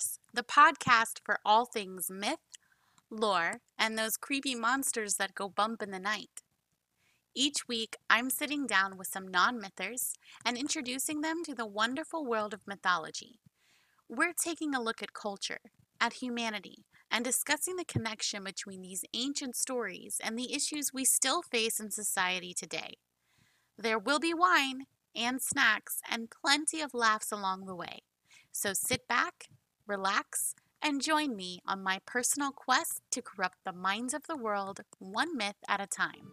Universe, the podcast for all things myth, lore, and those creepy monsters that go bump in the night. Each week, I'm sitting down with some non mythers and introducing them to the wonderful world of mythology. We're taking a look at culture, at humanity, and discussing the connection between these ancient stories and the issues we still face in society today. There will be wine and snacks and plenty of laughs along the way. So sit back, relax, and join me on my personal quest to corrupt the minds of the world one myth at a time.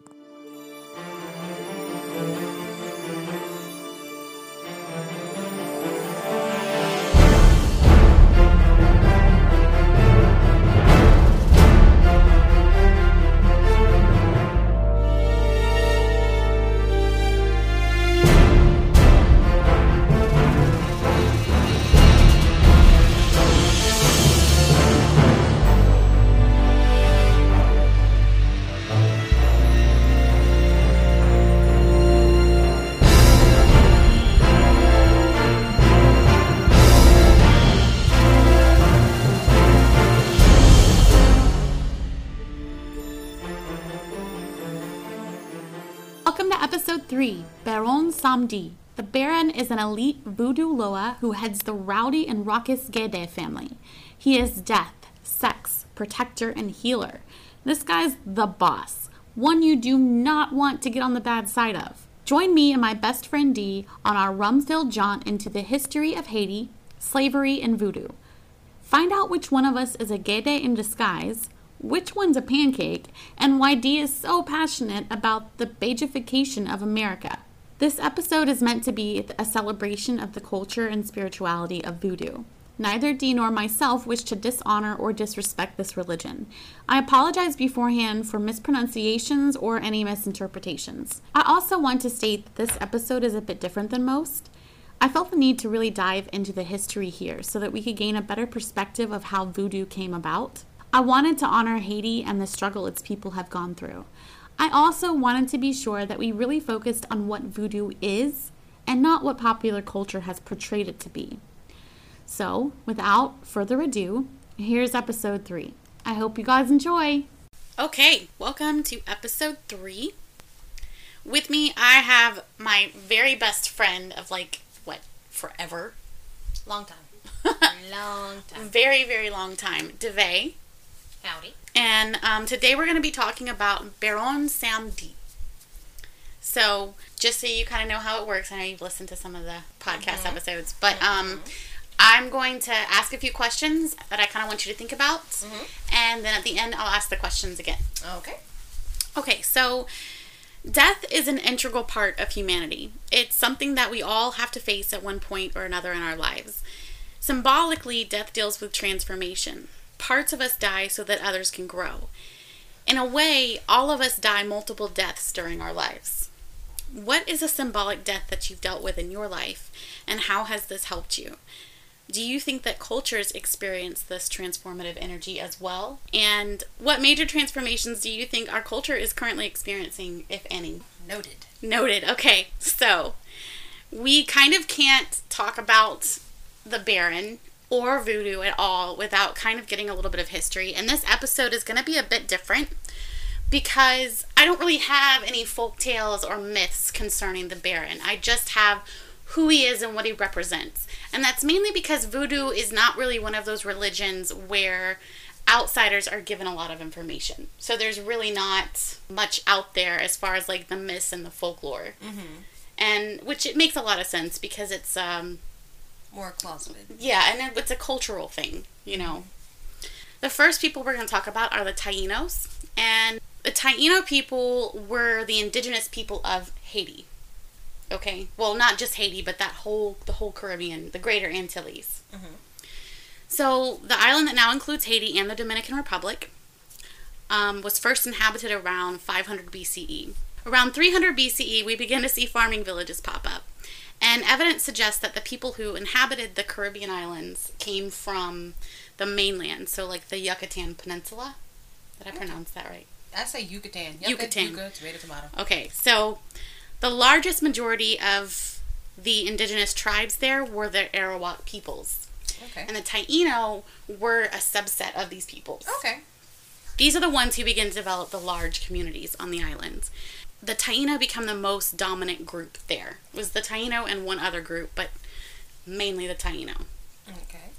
3 Baron Samedi. The Baron is an elite voodoo Loa who heads the rowdy and raucous Gede family. He is death, sex, protector, and healer. This guy's the boss, one you do not want to get on the bad side of. Join me and my best friend Dee on our rum filled jaunt into the history of Haiti, slavery, and voodoo. Find out which one of us is a Gede in disguise, which one's a pancake, and why Dee is so passionate about the beigification of America. This episode is meant to be a celebration of the culture and spirituality of voodoo. Neither Dee nor myself wish to dishonor or disrespect this religion. I apologize beforehand for mispronunciations or any misinterpretations. I also want to state that this episode is a bit different than most. I felt the need to really dive into the history here so that we could gain a better perspective of how voodoo came about. I wanted to honor Haiti and the struggle its people have gone through. I also wanted to be sure that we really focused on what voodoo is and not what popular culture has portrayed it to be. So, without further ado, here's episode three. I hope you guys enjoy. Okay, welcome to episode three. With me, I have my very best friend of like, what, forever? Long time. Long time. Very, very long time, DeVay. Howdy. And um, today we're going to be talking about Baron Samedi. So, just so you kind of know how it works, I know you've listened to some of the podcast Mhm. episodes, but um, I'm going to ask a few questions that I kind of want you to think about. Mhm. And then at the end, I'll ask the questions again. Okay. Okay, so death is an integral part of humanity. It's something that we all have to face at one point or another in our lives. Symbolically, death deals with transformation. Parts of us die so that others can grow. In a way, all of us die multiple deaths during our lives. What is a symbolic death that you've dealt with in your life, and how has this helped you? Do you think that cultures experience this transformative energy as well? And what major transformations do you think our culture is currently experiencing, if any? Noted. Noted. Okay, so we kind of can't talk about the Baron or voodoo at all without kind of getting a little bit of history. And this episode is going to be a bit different because I don't really have any folk tales or myths concerning the Baron. I just have who he is and what he represents. And that's mainly because voodoo is not really one of those religions where outsiders are given a lot of information. So there's really not much out there as far as like the myths and the folklore. Mm-hmm. And which it makes a lot of sense because it's um More closeted. yeah, and it- it's a cultural thing, you know. The first people we're going to talk about are the Tainos, and the Taino people were the indigenous people of Haiti. Okay, well, not just Haiti, but that whole the whole Caribbean, the Greater Antilles. Mhm. So the island that now includes Haiti and the Dominican Republic um, was first inhabited around 500 BCE. Around 300 BCE, we begin to see farming villages pop up. And evidence suggests that the people who inhabited the Caribbean islands came from the mainland, so like the Yucatan Peninsula. Did I oh. pronounce that right? I say Yucatan. Yucatan. Tomato, tomato. Okay, so the largest majority of the indigenous tribes there were the Arawak peoples. Okay. And the Taino were a subset of these peoples. Okay. These are the ones who begin to develop the large communities on the islands. The Taino become the most dominant group there. It was the Taino and one other group, but mainly the Taino. Okay.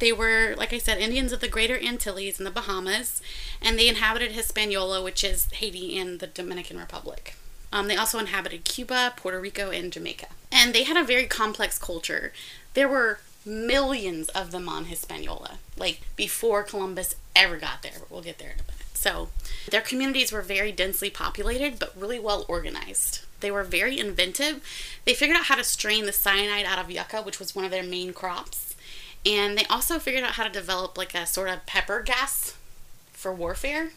They were, like I said, Indians of the Greater Antilles and the Bahamas, and they inhabited Hispaniola, which is Haiti and the Dominican Republic. Um, they also inhabited Cuba, Puerto Rico, and Jamaica. And they had a very complex culture. There were millions of them on Hispaniola, like before Columbus ever got there. But we'll get there in a minute. So, their communities were very densely populated, but really well organized. They were very inventive. They figured out how to strain the cyanide out of yucca, which was one of their main crops. And they also figured out how to develop like a sort of pepper gas for warfare.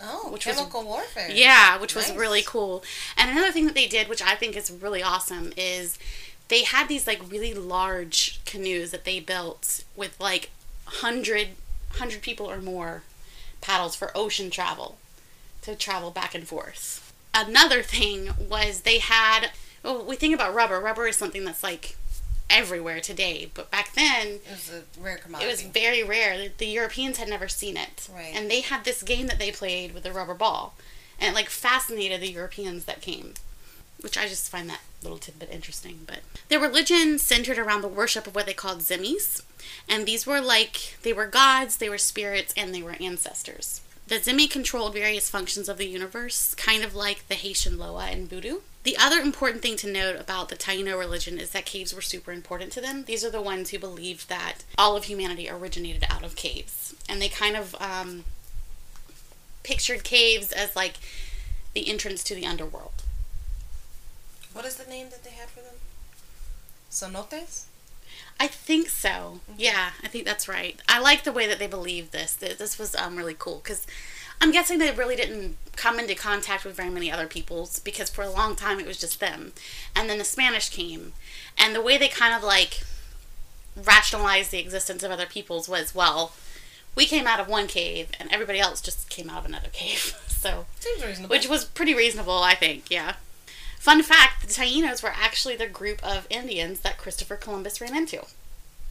Oh, Which was- chemical warfare. Yeah, which was really cool. And another thing that they did, which I think is really awesome, is they had these like really large canoes that they built with like 100, 100 people or more paddles for ocean travel to travel back and forth. Another thing was they had, well, we think about rubber. Rubber is something that's like everywhere today, but back then It was a rare commodity. it was very rare. The, Europeans had never seen it. Right. And they had this game that they played with a rubber ball. And it like fascinated the Europeans that came. Which I just find that little tidbit interesting. But their religion centered around the worship of what they called Zemis. And these were like they were gods, they were spirits, and they were ancestors. The Zemi controlled various functions of the universe, kind of like the Haitian Loa and Voodoo. The other important thing to note about the Taino religion is that caves were super important to them. These are the ones who believed that all of humanity originated out of caves. And they kind of um, pictured caves as like the entrance to the underworld. What is the name that they had for them? Cenotes? I think so. Yeah, I think that's right. I like the way that they believe this. Th- This was um, really cool because I'm guessing they really didn't come into contact with very many other peoples because for a long time it was just them. And then the Spanish came, and the way they kind of like rationalized the existence of other peoples was well, we came out of one cave and everybody else just came out of another cave. so Seems reasonable. which was pretty reasonable, I think. Yeah. Fun fact: the Tainos were actually the group of Indians that Christopher Columbus ran into.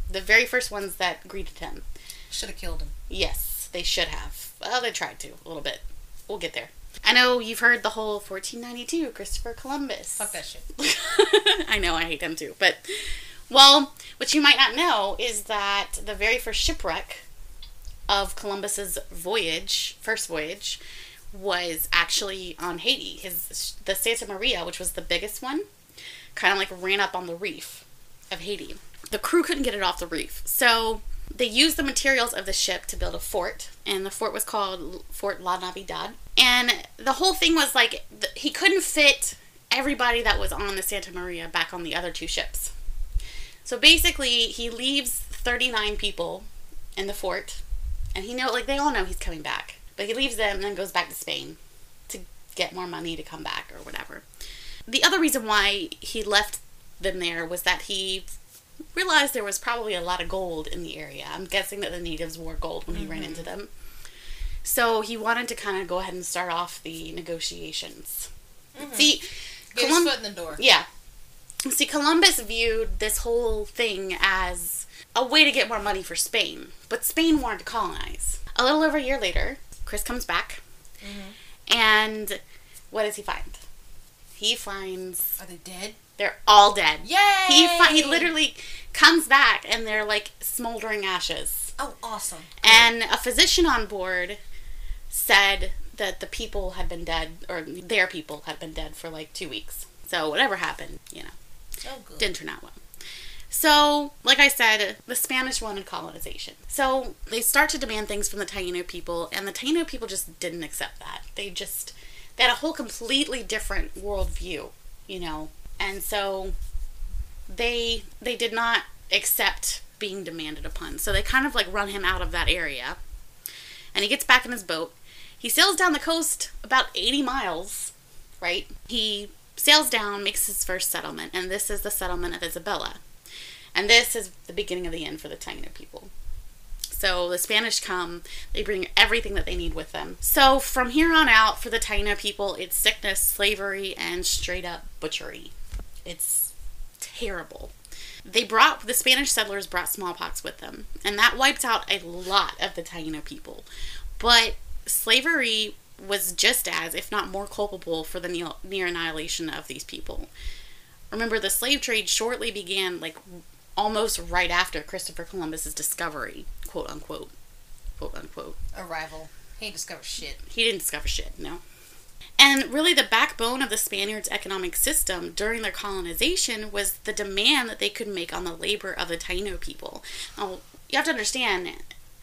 The very first ones that greeted him. Should have killed him. Yes, they should have. Well, they tried to a little bit. We'll get there. I know you've heard the whole 1492 Christopher Columbus. Fuck that shit. I know, I hate him too. But, well, what you might not know is that the very first shipwreck of Columbus's voyage, first voyage, was actually on Haiti. His the Santa Maria, which was the biggest one, kind of like ran up on the reef of Haiti. The crew couldn't get it off the reef, so they used the materials of the ship to build a fort, and the fort was called Fort La Navidad. And the whole thing was like he couldn't fit everybody that was on the Santa Maria back on the other two ships. So basically, he leaves 39 people in the fort, and he know like they all know he's coming back, but he leaves them and then goes back to Spain to get more money to come back or whatever. The other reason why he left them there was that he realized there was probably a lot of gold in the area. I'm guessing that the natives wore gold when he ran into mm-hmm. them. So he wanted to kind of go ahead and start off the negotiations. Mm-hmm. See, Get Colum- his foot in the door. yeah. See, Columbus viewed this whole thing as a way to get more money for Spain, but Spain wanted to colonize. A little over a year later, Chris comes back, mm-hmm. and what does he find? He finds Are they dead? they're all dead. Yay! He fi- he literally comes back, and they're like smoldering ashes. Oh, awesome. And a physician on board said that the people had been dead, or their people had been dead for like two weeks. So whatever happened, you know, Oh, good. didn't turn out well. So, like I said, the Spanish wanted colonization. So they start to demand things from the Taino people, and the Taino people just didn't accept that. They just they had a whole completely different worldview, you know, and so they they did not accept being demanded upon. So they kind of like run him out of that area, and he gets back in his boat. He sails down the coast about 80 miles, right? He sails down, makes his first settlement, and this is the settlement of Isabella. And this is the beginning of the end for the Taino people. So the Spanish come, they bring everything that they need with them. So from here on out, for the Taino people, it's sickness, slavery, and straight up butchery. It's terrible. They brought the Spanish settlers brought smallpox with them, and that wiped out a lot of the Taino people. But slavery was just as, if not more culpable for the near annihilation of these people. Remember, the slave trade shortly began, like almost right after Christopher Columbus's discovery, quote unquote, quote unquote. Arrival. He didn't discover shit. He didn't discover shit, no. And really, the backbone of the Spaniards' economic system during their colonization was the demand that they could make on the labor of the Taino people. Now, you have to understand,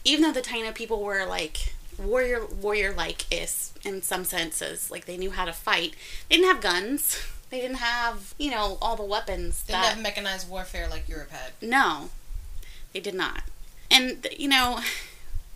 even though the Taino people were like warrior warrior like is in some senses, like they knew how to fight, they didn't have guns. They didn't have, you know, all the weapons. They didn't that, have mechanized warfare like Europe had. No, they did not. And you know,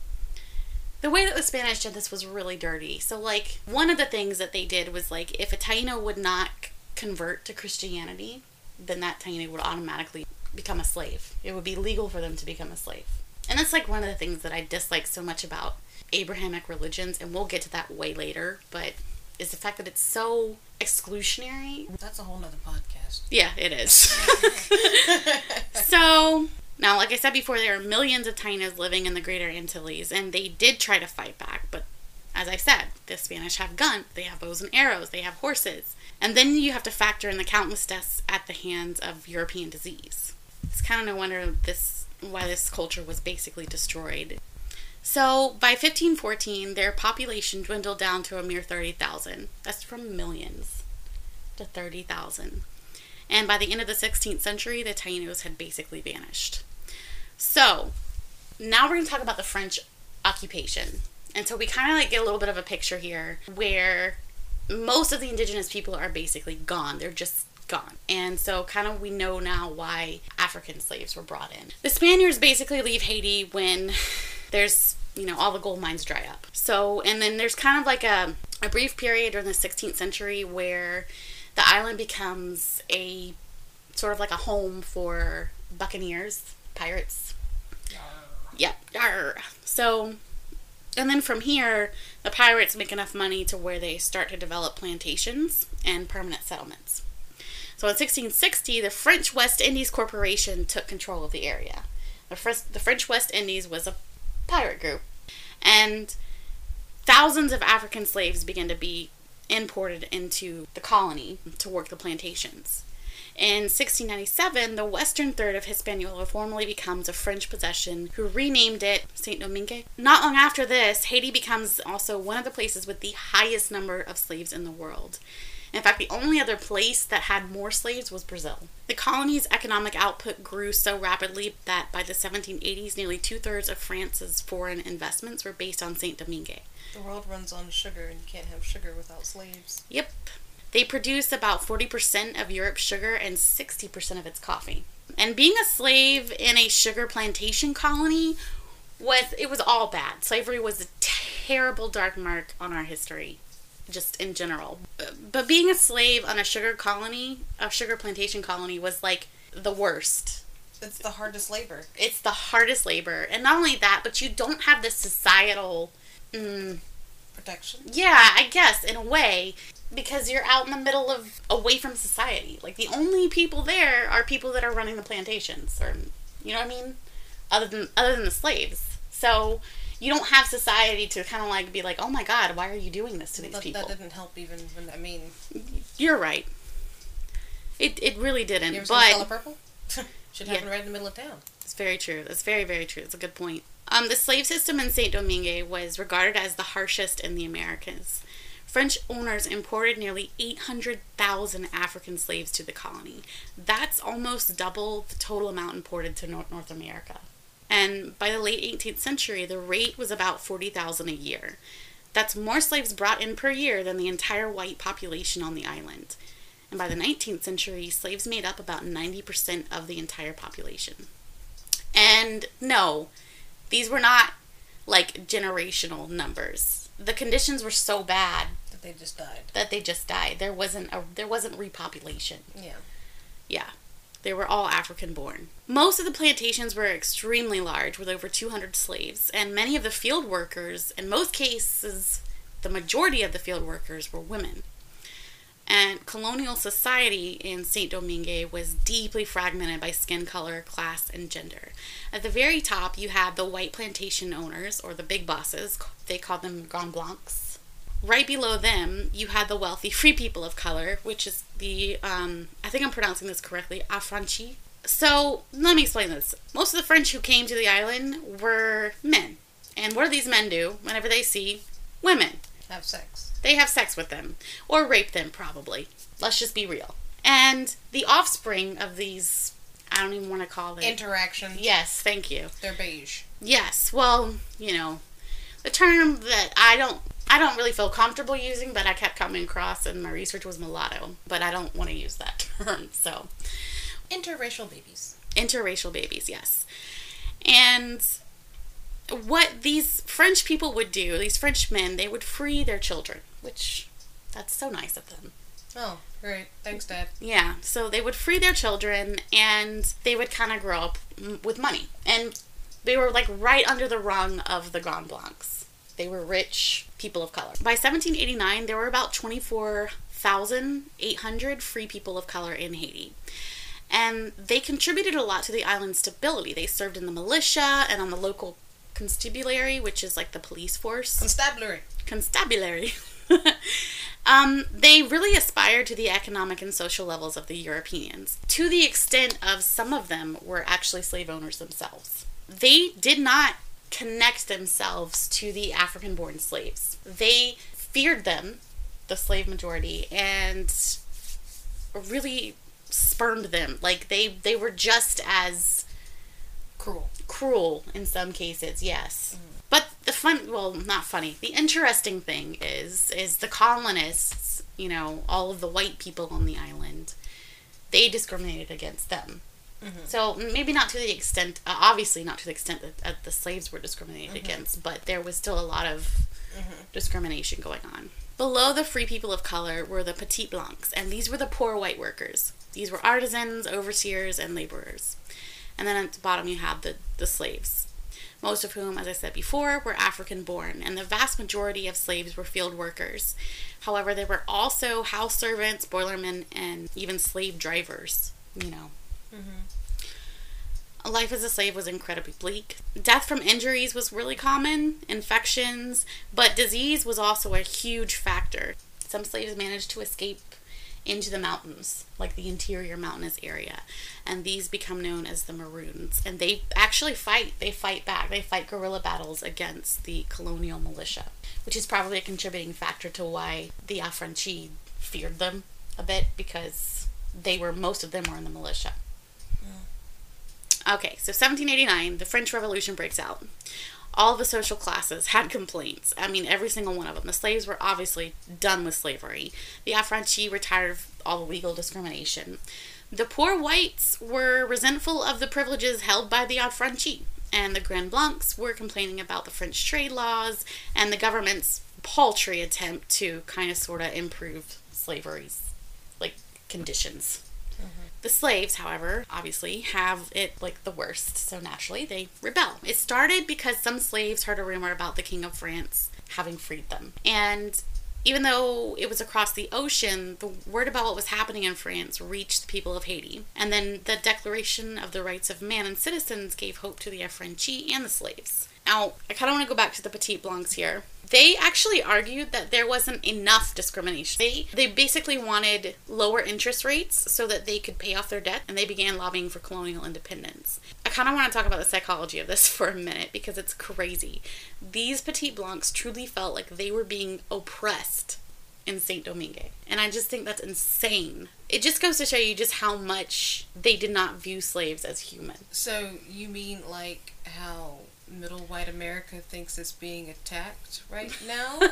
the way that the Spanish did this was really dirty. So, like, one of the things that they did was like, if a Taino would not convert to Christianity, then that Taino would automatically become a slave. It would be legal for them to become a slave. And that's like one of the things that I dislike so much about Abrahamic religions, and we'll get to that way later, but is the fact that it's so exclusionary. That's a whole nother podcast. Yeah, it is. so, now, like I said before, there are millions of Tainos living in the Greater Antilles, and they did try to fight back, but as I said, the Spanish have guns, they have bows and arrows, they have horses. And then you have to factor in the countless deaths at the hands of European disease. It's kind of no wonder this why this culture was basically destroyed. So by 1514, their population dwindled down to a mere 30,000. That's from millions to 30,000. And by the end of the 16th century, the Tainos had basically vanished. So, now we're going to talk about the French occupation. And so we kind of like get a little bit of a picture here where most of the indigenous people are basically gone. They're just gone. And so kind of we know now why African slaves were brought in. The Spaniards basically leave Haiti when there's you know all the gold mines dry up. So and then there's kind of like a a brief period during the 16th century where the island becomes a sort of like a home for buccaneers, pirates, Yep. Yep. So, and then from here, the pirates make enough money to where they start to develop plantations and permanent settlements. So in 1660, the French West Indies Corporation took control of the area. The, first, the French West Indies was a pirate group, and thousands of African slaves began to be imported into the colony to work the plantations. In 1697, the western third of Hispaniola formally becomes a French possession, who renamed it Saint Domingue. Not long after this, Haiti becomes also one of the places with the highest number of slaves in the world. In fact, the only other place that had more slaves was Brazil. The colony's economic output grew so rapidly that by the 1780s, nearly two thirds of France's foreign investments were based on Saint Domingue. The world runs on sugar, and you can't have sugar without slaves. Yep. They produce about 40% of Europe's sugar and 60% of its coffee. And being a slave in a sugar plantation colony was it was all bad. Slavery was a terrible dark mark on our history just in general. But being a slave on a sugar colony, a sugar plantation colony was like the worst. It's the hardest labor. It's the hardest labor. And not only that, but you don't have the societal mm, protection. Yeah, I guess in a way because you're out in the middle of away from society. Like the only people there are people that are running the plantations, or you know what I mean, other than other than the slaves. So you don't have society to kind of like be like, oh my god, why are you doing this to these that, people? That didn't help even. When, I mean, you're right. It it really didn't. You ever but Color Purple? Should happen yeah. right in the middle of town. It's very true. That's very very true. It's a good point. Um, the slave system in Saint Domingue was regarded as the harshest in the Americas. French owners imported nearly 800,000 African slaves to the colony. That's almost double the total amount imported to North America. And by the late 18th century, the rate was about 40,000 a year. That's more slaves brought in per year than the entire white population on the island. And by the 19th century, slaves made up about 90% of the entire population. And no, these were not like generational numbers. The conditions were so bad that they just died. That they just died. There wasn't a there wasn't repopulation. Yeah. Yeah. They were all African born. Most of the plantations were extremely large with over 200 slaves, and many of the field workers, in most cases, the majority of the field workers were women. And colonial society in Saint Domingue was deeply fragmented by skin color, class, and gender. At the very top, you had the white plantation owners, or the big bosses. They called them Grand Blancs. Right below them, you had the wealthy free people of color, which is the, um, I think I'm pronouncing this correctly, affranchi. So, let me explain this. Most of the French who came to the island were men. And what do these men do whenever they see women? Have sex. They have sex with them. Or rape them, probably. Let's just be real. And the offspring of these, I don't even want to call it. Interaction. yes, thank you. They're beige. Yes, well, you know, the term that I don't. I don't really feel comfortable using, but I kept coming across, and my research was mulatto. But I don't want to use that term, so Interracial babies. interracial babies, yes. And what these French people would do, these French men, they would free their children, which that's so nice of them. Oh, great. Thanks, Dad. Yeah, so they would free their children and they would kind of grow up with money. And they were like right under the rung of the Grand Blancs. They were rich people of color. By 1789, there were about 24,800 free people of color in Haiti. And they contributed a lot to the island's stability. They served in the militia and on the local constabulary, which is like the police force Constabulary. constabulary. um, they really aspired to the economic and social levels of the Europeans, to the extent of some of them were actually slave owners themselves. They did not connect themselves to the African born slaves. They feared them, the slave majority, and really spurned them. Like they, they were just as Cruel. cruel in some cases, yes. Mm. But the fun, well, not funny. The interesting thing is, is the colonists, you know, all of the white people on the island, they discriminated against them. So maybe not to the extent, uh, obviously not to the extent that, that the slaves were discriminated against, but there was still a lot of discrimination going on. Below the free people of color were the petit blancs, and these were the poor white workers. These were artisans, overseers, and laborers. And then at the bottom you have the, the slaves, most of whom, as I said before, were African born, and the vast majority of slaves were field workers. However, there were also house servants, boilermen, and even slave drivers, you know. Mm-hmm. Life as a slave was incredibly bleak. Death from injuries was really common, infections, but disease was also a huge factor. Some slaves managed to escape into the mountains, like the interior mountainous area, and these become known as the Maroons. And they actually fight, they fight back, they fight guerrilla battles against the colonial militia, which is probably a contributing factor to why the Affranchi feared them a bit because they were, most of them were in the militia. Okay, so 1789, the French Revolution breaks out. All the social classes had complaints. I mean, every single one of them. The slaves were obviously done with slavery. The affranchi were tired of all the legal discrimination. The poor whites were resentful of the privileges held by the affranchi. And the Grand Blancs were complaining about the French trade laws and the government's paltry attempt to kind of sort of improve slavery's like conditions. The slaves, however, obviously have it like the worst, so naturally they rebel. It started because some slaves heard a rumor about the King of France having freed them. And even though it was across the ocean, the word about what was happening in France reached the people of Haiti. And then the Declaration of the Rights of Man and Citizens gave hope to the Affranchi and the slaves. Now, I kind of want to go back to the Petit Blancs here. They actually argued that there wasn't enough discrimination. They they basically wanted lower interest rates so that they could pay off their debt, and they began lobbying for colonial independence. I kind of want to talk about the psychology of this for a minute because it's crazy. These Petit Blancs truly felt like they were being oppressed in Saint Domingue, and I just think that's insane. It just goes to show you just how much they did not view slaves as human. So you mean like how middle white America thinks it's being attacked right now? Um,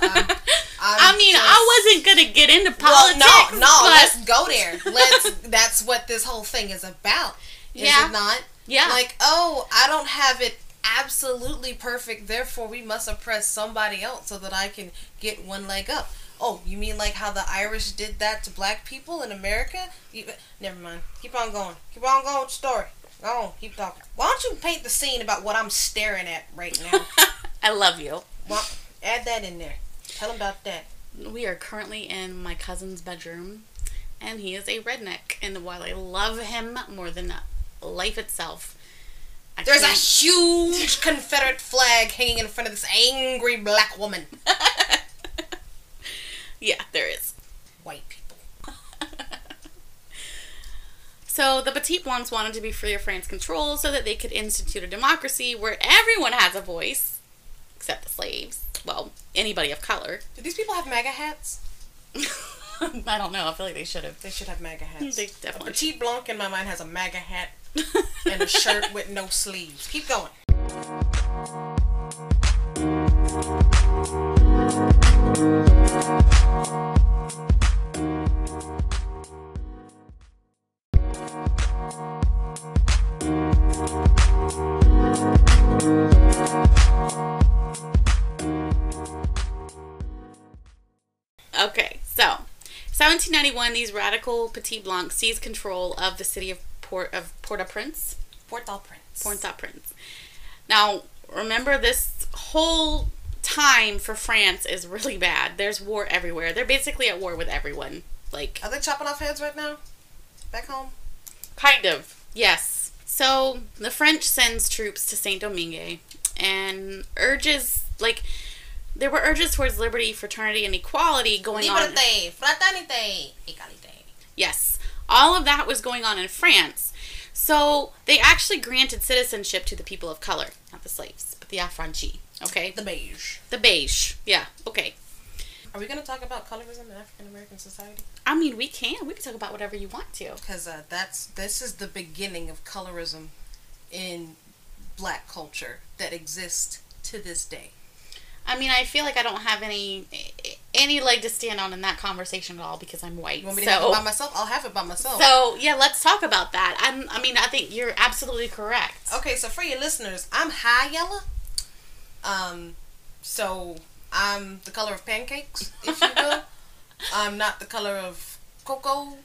I I'm mean, just- I wasn't gonna get into Well, politics. no, no. but- Let's go there. Let's. that's what this whole thing is about. Is Yeah. it not? Yeah. Like, oh, I don't have it absolutely perfect. Therefore, we must oppress somebody else so that I can get one leg up. Oh, you mean like how the Irish did that to black people in America? You, never mind. Keep on going. Keep on going with the story. Go on. Keep talking. Why don't you paint the scene about what I'm staring at right now? I love you. well, add that in there. Tell them about that. We are currently in my cousin's bedroom, and he is a redneck. And while I love him more than life itself, I There's a can't- huge Confederate flag hanging in front of this angry black woman. yeah, there is. White people. So the Petit Blancs wanted to be free of France control so that they could institute a democracy where everyone has a voice, except the slaves. Well, anybody of color. Do these people have MAGA hats? I don't know. I feel like they should have. They should have MAGA hats. They definitely A Petit Blanc in my mind has a MAGA hat and a shirt with no sleeves. Keep going. Okay, so 1791, these radical Petit Blancs seize control of the city of Port of Port-au-Prince. Port-au-Prince. Port-au-Prince. Now, remember this whole time for France is really bad. There's war everywhere. They're basically at war with everyone. Like Are they chopping off heads right now? Back home? Kind of, yes. So the French sends troops to Saint Domingue and urges, like, there were urges towards liberty, fraternity, and equality going on. Liberté, fraternité, égalité. Yes, all of that was going on in France. So they actually granted citizenship to the people of color, not the slaves, but the affranchis. Okay, The beige. the beige. Yeah. Okay. Are we going to talk about colorism in African American society? I mean, we can. We can talk about whatever you want to. Because uh, that's this is the beginning of colorism in black culture that exists to this day. I mean, I feel like I don't have any any leg to stand on in that conversation at all because I'm white. You want me to have it by myself? I'll have it by myself. so yeah, let's talk about that. I'm, I mean, I think you're absolutely correct. Okay, so for your listeners, I'm high yellow. Um, so I'm the color of pancakes, if you will. I'm not the color of cocoa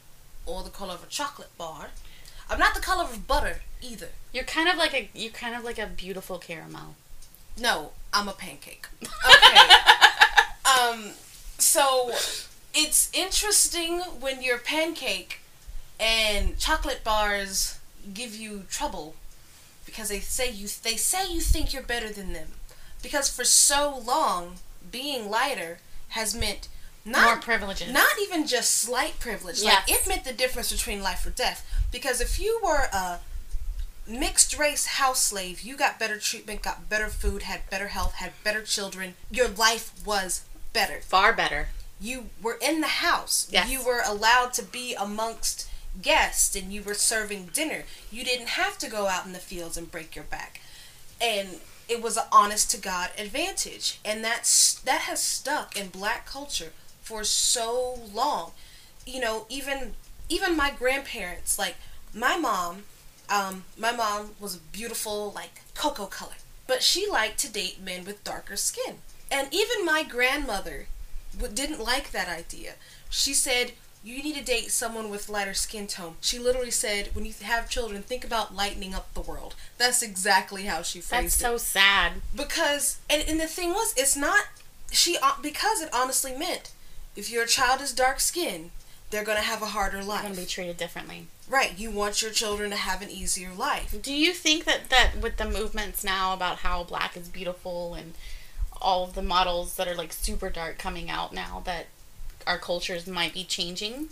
or the color of a chocolate bar. I'm not the color of butter either. You're kind of like a you're kind of like a beautiful caramel. No, I'm a pancake. Okay. um, so it's interesting when you're pancake and chocolate bars give you trouble because they say you they say you think you're better than them because for so long being lighter has meant not More privileges. not even just slight privilege. Yes. Like it meant the difference between life or death. Because if you were a mixed race house slave, you got better treatment, got better food, had better health, had better children. Your life was better. Far better. You were in the house. Yes. You were allowed to be amongst guests and you were serving dinner. You didn't have to go out in the fields and break your back. And it was an honest to God advantage. And that's that has stuck in black culture for so long. You know, even even my grandparents, like my mom, um, my mom was a beautiful, like cocoa color. But she liked to date men with darker skin. And even my grandmother didn't like that idea. She said, you need to date someone with lighter skin tone. She literally said, when you have children, think about lightening up the world. That's exactly how she That's phrased it That's so sad. because and, and the thing was it's not she uh, because it honestly meant if your child is dark skinned they're going to have a harder They're life gonna be treated differently. right you want your children to have an easier life Do you think that that with the movements now about how black is beautiful and all of the models that are like super dark coming out now that our cultures might be changing?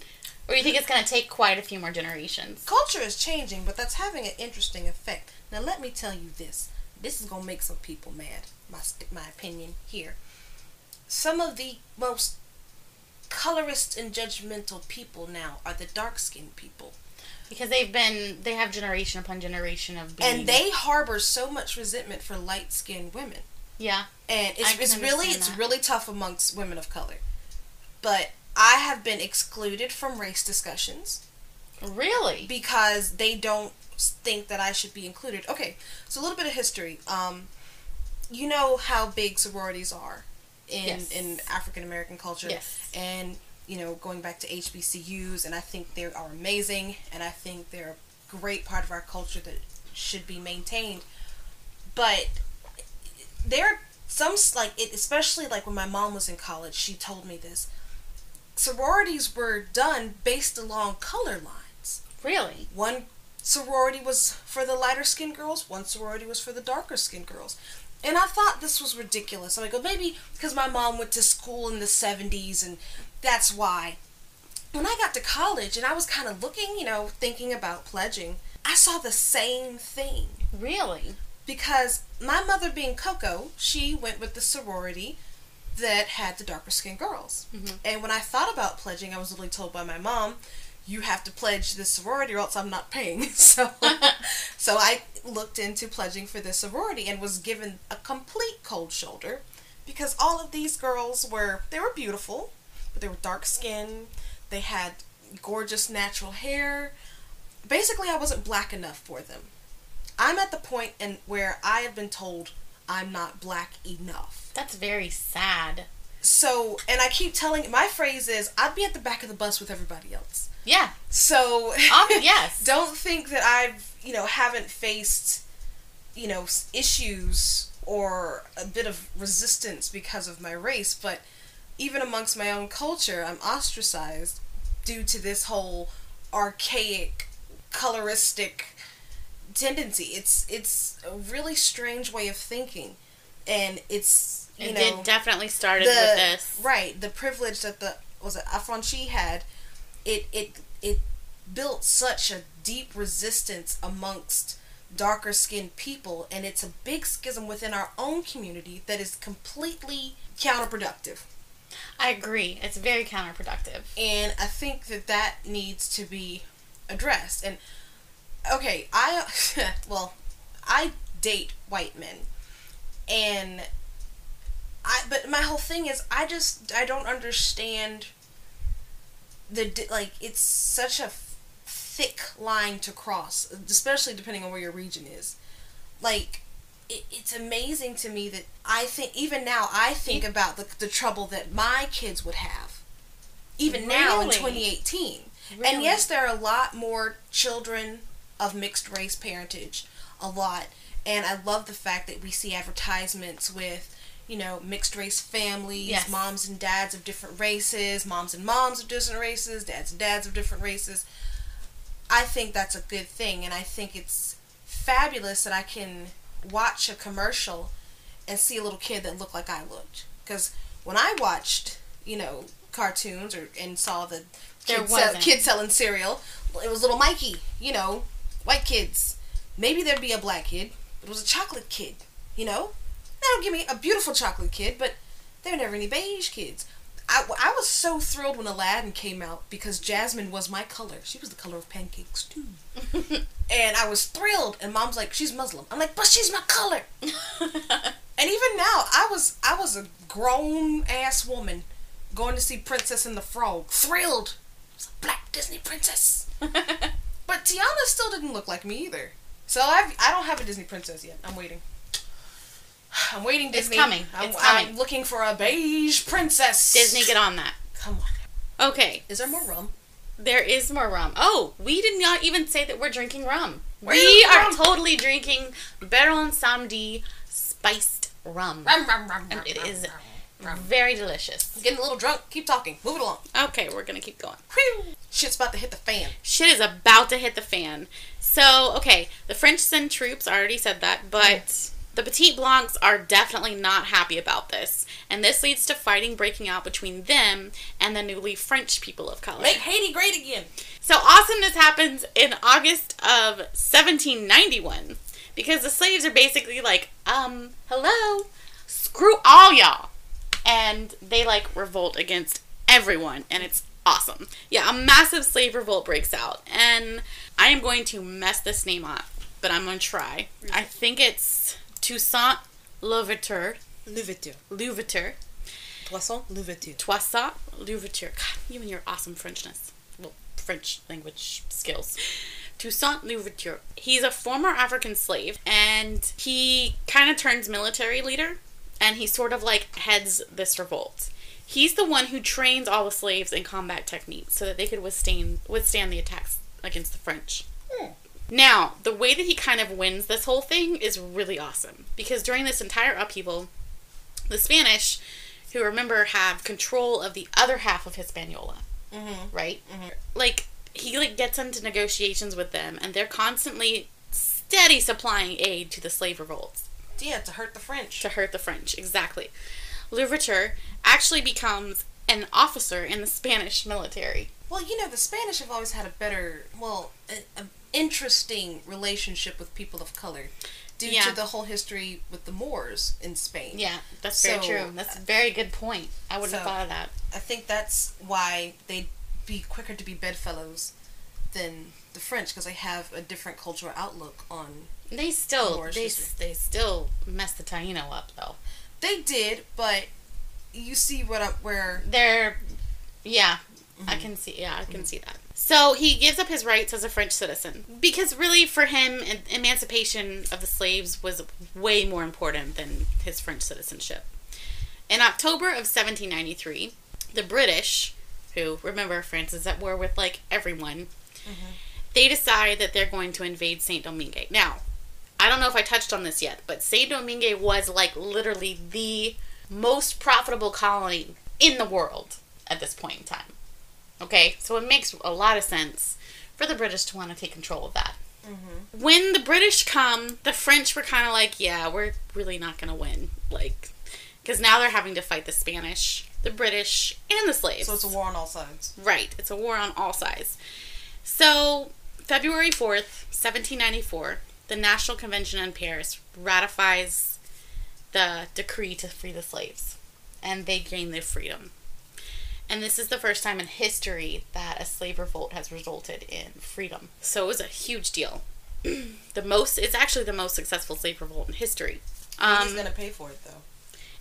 Or you think it's gonna take quite a few more generations? culture is changing but that's having an interesting effect now let me tell you this this is going to make some people mad my my opinion here some of the most colorist and judgmental people now are the dark skinned people Because they've been they have generation upon generation of being and they harbor so much resentment for light skinned women Yeah. and it's, it's really understand it's that. really tough amongst women of color but i have been excluded from race discussions Really? because they don't think that i should be included okay so a little bit of history um you know how big sororities are in Yes. in african american culture Yes. and you know going back to hbcus and i think they are amazing and i think they're a great part of our culture that should be maintained but there are some like it especially like when my mom was in college she told me this sororities were done based along color lines. Really? One sorority was for the lighter skinned girls, one sorority was for the darker skinned girls. And I thought this was ridiculous. I'm like, well, maybe because my mom went to school in the 70s and that's why. When I got to college and I was kind of looking, you know, thinking about pledging, I saw the same thing. Really? Because my mother, being Coco, she went with the sorority that had the darker skinned girls. Mhm. And when I thought about pledging, I was literally told by my mom, you have to pledge this sorority or else I'm not paying. So so I looked into pledging for this sorority and was given a complete cold shoulder because all of these girls were they were beautiful, but they were dark skinned, they had gorgeous natural hair. Basically I wasn't black enough for them. I'm at the point in where I have been told I'm not black enough. That's very sad. So, and I keep telling my phrase is I'd be at the back of the bus with everybody else. Yeah. So, Um, yes. don't think that I've, you know, haven't faced, you know, issues or a bit of resistance because of my race, but even amongst my own culture, I'm ostracized due to this whole archaic, coloristic tendency. It's it's a really strange way of thinking, and it's you It know definitely started the with this. right the privilege that the was it Affranchi had, it it it built such a deep resistance amongst darker skinned people, and it's a big schism within our own community that is completely counterproductive. I agree. It's very counterproductive. And I think that that needs to be addressed. And okay, I well, I date white men, and I but my whole thing is I just I don't understand the like it's such a thick line to cross, especially depending on where your region is. Like it, it's amazing to me that I think even now I think about the the trouble that my kids would have. Even now in Really? 2018. And yes, there are a lot more children of mixed race parentage, a lot. And I love the fact that we see advertisements with, you know, mixed race families, Yes. moms and dads of different races, moms and moms of different races, dads and dads of different races. I think that's a good thing, and I think it's fabulous that I can watch a commercial and see a little kid that looked like I looked. Because when I watched, you know, cartoons or and saw the There kid, sell, wasn't. kid selling cereal, it was little Mikey, you know, white kids. Maybe there'd be a black kid, but it was a chocolate kid, you know? Don't give me a beautiful chocolate kid, but there were never any beige kids. I, I was so thrilled when Aladdin came out because Jasmine was my color. She was the color of pancakes too. and I was thrilled. And mom's like, she's Muslim. I'm like, but she's my color. And even now, I was I was a grown ass woman going to see Princess and the Frog, thrilled. It's a black Disney princess. But Tiana still didn't look like me either. So I've I don't have a Disney princess yet. I'm waiting. I'm waiting, Disney. It's coming. I'm, It's coming. I'm looking for a beige princess. Disney, get on that. Come on. Okay, Is there more rum? there is more rum. Oh, we did not even say that we're drinking rum. Where we are rum? totally drinking Baron Samedi spiced rum. Rum, rum, rum, And rum, it rum, is rum, rum. very delicious. Getting a little drunk. Keep talking. Move it along. Okay, we're gonna keep going. Whew. Shit's about to hit the fan. Shit is about to hit the fan. So, okay, the French send troops, I already said that, but the Petit Blancs are definitely not happy about this. And this leads to fighting breaking out between them and the newly French people of color. Make Haiti great again. So awesomeness happens in August of 1791 because the slaves are basically like, um, hello, screw all y'all. And they like revolt against everyone and it's awesome. Yeah, a massive slave revolt breaks out and I am going to mess this name up, but I'm going to try. I think it's Toussaint Louverture. Louverture. Louverture. Toussaint Louverture. Toissat Louverture. God, you and your awesome Frenchness. Well, French language skills. Toussaint Louverture. He's a former African slave, and he kind of turns military leader, and he sort of like heads this revolt. He's the one who trains all the slaves in combat techniques so that they could withstand withstand the attacks against the French. Hmm. Now, the way that he kind of wins this whole thing is really awesome because during this entire upheaval, the Spanish, who remember have control of the other half of Hispaniola, Mm-hmm. right? Like he like gets into negotiations with them, and they're constantly steady supplying aid to the slave revolts Yeah, to hurt the French. to hurt the French. Exactly. Louverture actually becomes an officer in the Spanish military. Well, you know, the Spanish have always had a better, well, an interesting relationship with people of color due Yeah. to the whole history with the Moors in Spain. Yeah, that's very true. That's uh, a very good point. I wouldn't have thought of that. I think that's why they'd be quicker to be bedfellows than the French because they have a different cultural outlook on. They still they history. they still mess the Taino up though. They did, but you see what I'm, where They're yeah, I mm-hmm. can see yeah, I can mm-hmm. see that. So he gives up his rights as a French citizen because really for him emancipation of the slaves was way more important than his French citizenship. In October of 1793, the British, who remember France is at war with like everyone, mm-hmm. they decide that they're going to invade Saint Domingue. Now, I don't know if I touched on this yet, but Saint Domingue was like literally the most profitable colony in the world at this point in time. Okay, so it makes a lot of sense for the British to want to take control of that. Mm-hmm. When the British come, the French were kind of like, yeah, we're really not going to win. Like, because now they're having to fight the Spanish, the British, and the slaves. so it's a war on all sides. Right. It's a war on all sides. So, February 4th, 1794, the National Convention in Paris ratifies the decree to free the slaves, and they gain their freedom. And this is the first time in history that a slave revolt has resulted in freedom. So it was a huge deal. the most, it's actually the most successful slave revolt in history. He's Um, gonna pay for it though.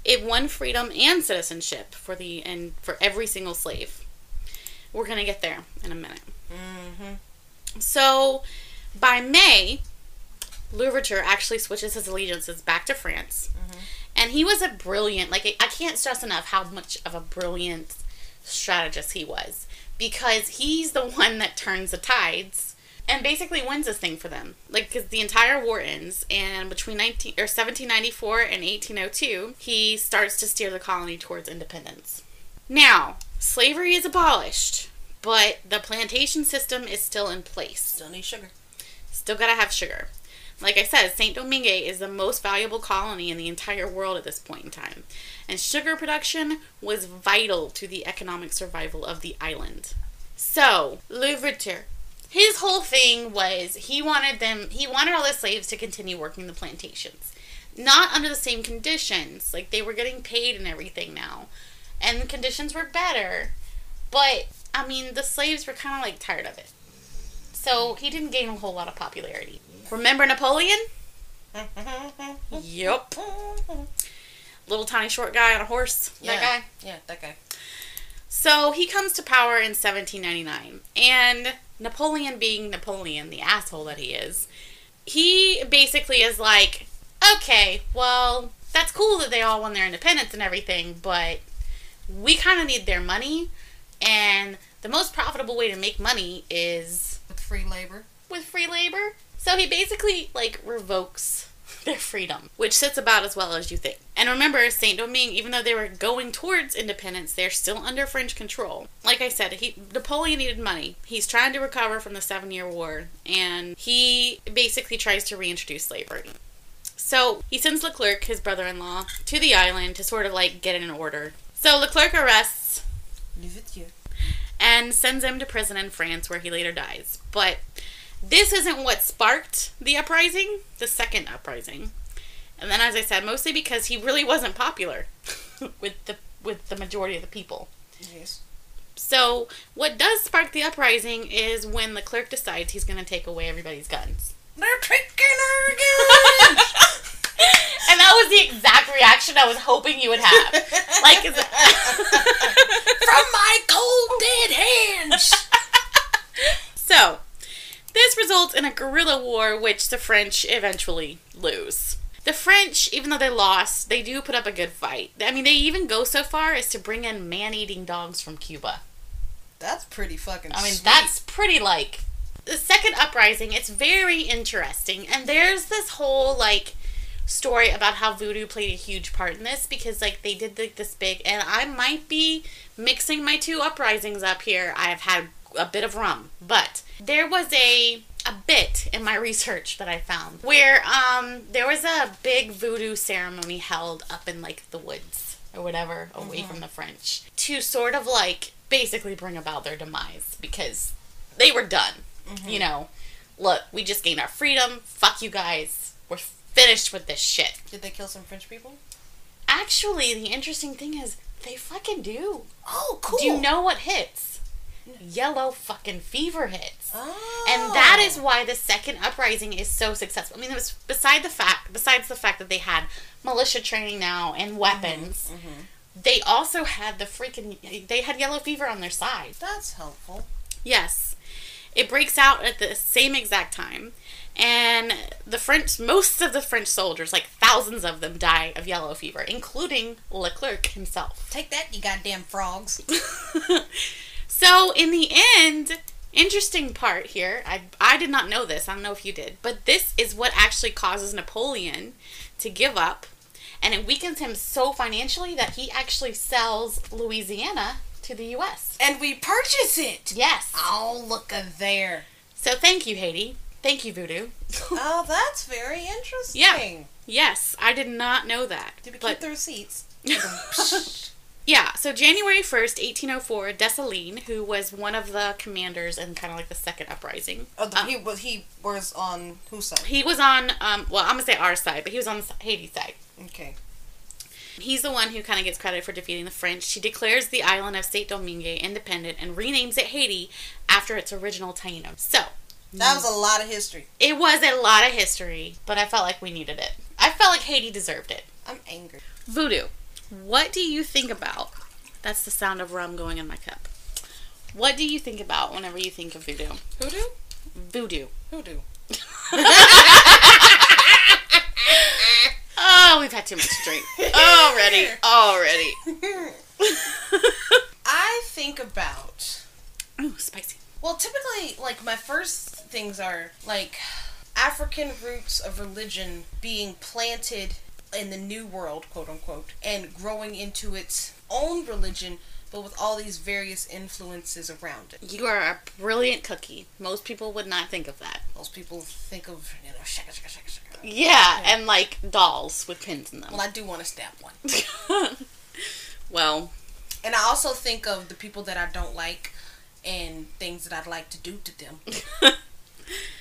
it won freedom and citizenship for the and for every single slave. We're gonna get there in a minute. Mm-hmm. So, by May, Louverture actually switches his allegiances back to France, mm-hmm. and he was a brilliant. Like I can't stress enough how much of a brilliant strategist he was because he's the one that turns the tides and basically wins this thing for them. Like because the entire war ends, and between nineteen or seventeen ninety four and eighteen oh two, he starts to steer the colony towards independence. Now, slavery is abolished, but the plantation system is still in place. Still need sugar. Still gotta have sugar. Like I said, Saint Domingue is the most valuable colony in the entire world at this point in time. And sugar production was vital to the economic survival of the island. So, Louverture, his whole thing was he wanted them, he wanted all the slaves to continue working the plantations. Not under the same conditions. Like, they were getting paid and everything now. And the conditions were better. But, I mean, the slaves were kind of like tired of it. So he didn't gain a whole lot of popularity. Remember Napoleon? Yep. Little tiny short guy on a horse. yeah. That guy. Yeah, that guy. So he comes to power in 1799. And Napoleon, being Napoleon, the asshole that he is, he basically is like, okay, well, that's cool that they all won their independence and everything, but we kind of need their money. And the most profitable way to make money is With free labor. with free labor. So he basically like revokes their freedom, which sits about as well as you think. And remember, Saint Domingue, even though they were going towards independence, they're still under French control. Like I said, he Napoleon needed money. He's trying to recover from the Seven Year War, and he basically tries to reintroduce slavery. So he sends Leclerc, his brother-in-law, to the island to sort of like get it in order. So Leclerc arrests and sends him to prison in France where he later dies. But this isn't what sparked the uprising, the second uprising. And then as I said, mostly because he really wasn't popular with the with the majority of the people. Yes. So, what does spark the uprising is when Leclerc decides he's going to take away everybody's guns. They're taking our guns! and that was the exact reaction I was hoping you would have. Like, is From my cold dead hands! So, this results in a guerrilla war which the French eventually lose. The French, even though they lost, they do put up a good fight. I mean, they even go so far as to bring in man eating dogs from Cuba. That's pretty fucking I mean, sweet. that's pretty like. The second uprising, it's very interesting. And there's this whole, like, story about how voodoo played a huge part in this because like they did like this big and I might be mixing my two uprisings up here. I've had a bit of rum, but there was a a bit in my research that I found where um there was a big voodoo ceremony held up in like the woods or whatever away from the French to sort of like basically bring about their demise because they were done. You know, look, we just gained our freedom. Fuck you guys. We're finished with this shit. Did they kill some French people? Actually, the interesting thing is they fucking do. Oh, cool. Do you know what hits? Yellow fucking fever hits. Oh. And that is why the second uprising is so successful. I mean, it was beside the fact, besides the fact that they had militia training now and mm-hmm, weapons, mm-hmm. they also had the freaking, they had yellow fever on their side. That's helpful. Yes. It breaks out at the same exact time. And the French, most of the French soldiers, like thousands of them, die of yellow fever, including Leclerc himself. Take that, you goddamn frogs. So in the end, interesting part here, I I did not know this. I don't know if you did, but this is what actually causes Napoleon to give up, and it weakens him so financially that he actually sells Louisiana to the U.S. and we purchase it. Yes. Oh, look there. So thank you, Haiti. Thank you, Voodoo. oh, that's very interesting. Yeah. Yes, I did not know that. Did we but keep the receipts? yeah, so January 1st, 1804, Dessalines, who was one of the commanders in kind of like the second uprising, oh, the, uh, he was he was on whose side? He was on, um, well, I'm gonna say our side, but he was on the Haiti side. Okay. He's the one who kind of gets credit for defeating the French. He declares the island of Saint Domingue independent and renames it Haiti after its original Taino. So, That was a lot of history. it was a lot of history, but I felt like we needed it. I felt like Haiti deserved it. I'm angry. Voodoo. What do you think about? That's the sound of rum going in my cup. What do you think about whenever you think of voodoo? Hoodoo? Voodoo. Hoodoo. Oh, we've had too much to drink. Already. Already. I think about Oh, spicy. Well, typically, like my first things are like African roots of religion being planted in the new world, quote unquote, and growing into its own religion, but with all these various influences around it. You are a brilliant cookie. Most people would not think of that. Most people think of, you know, shaka, shaka, shaka, shaka. Yeah, and like dolls with pins in them. Well, I do want to stab one. well, And I also think of the people that I don't like and things that I'd like to do to them.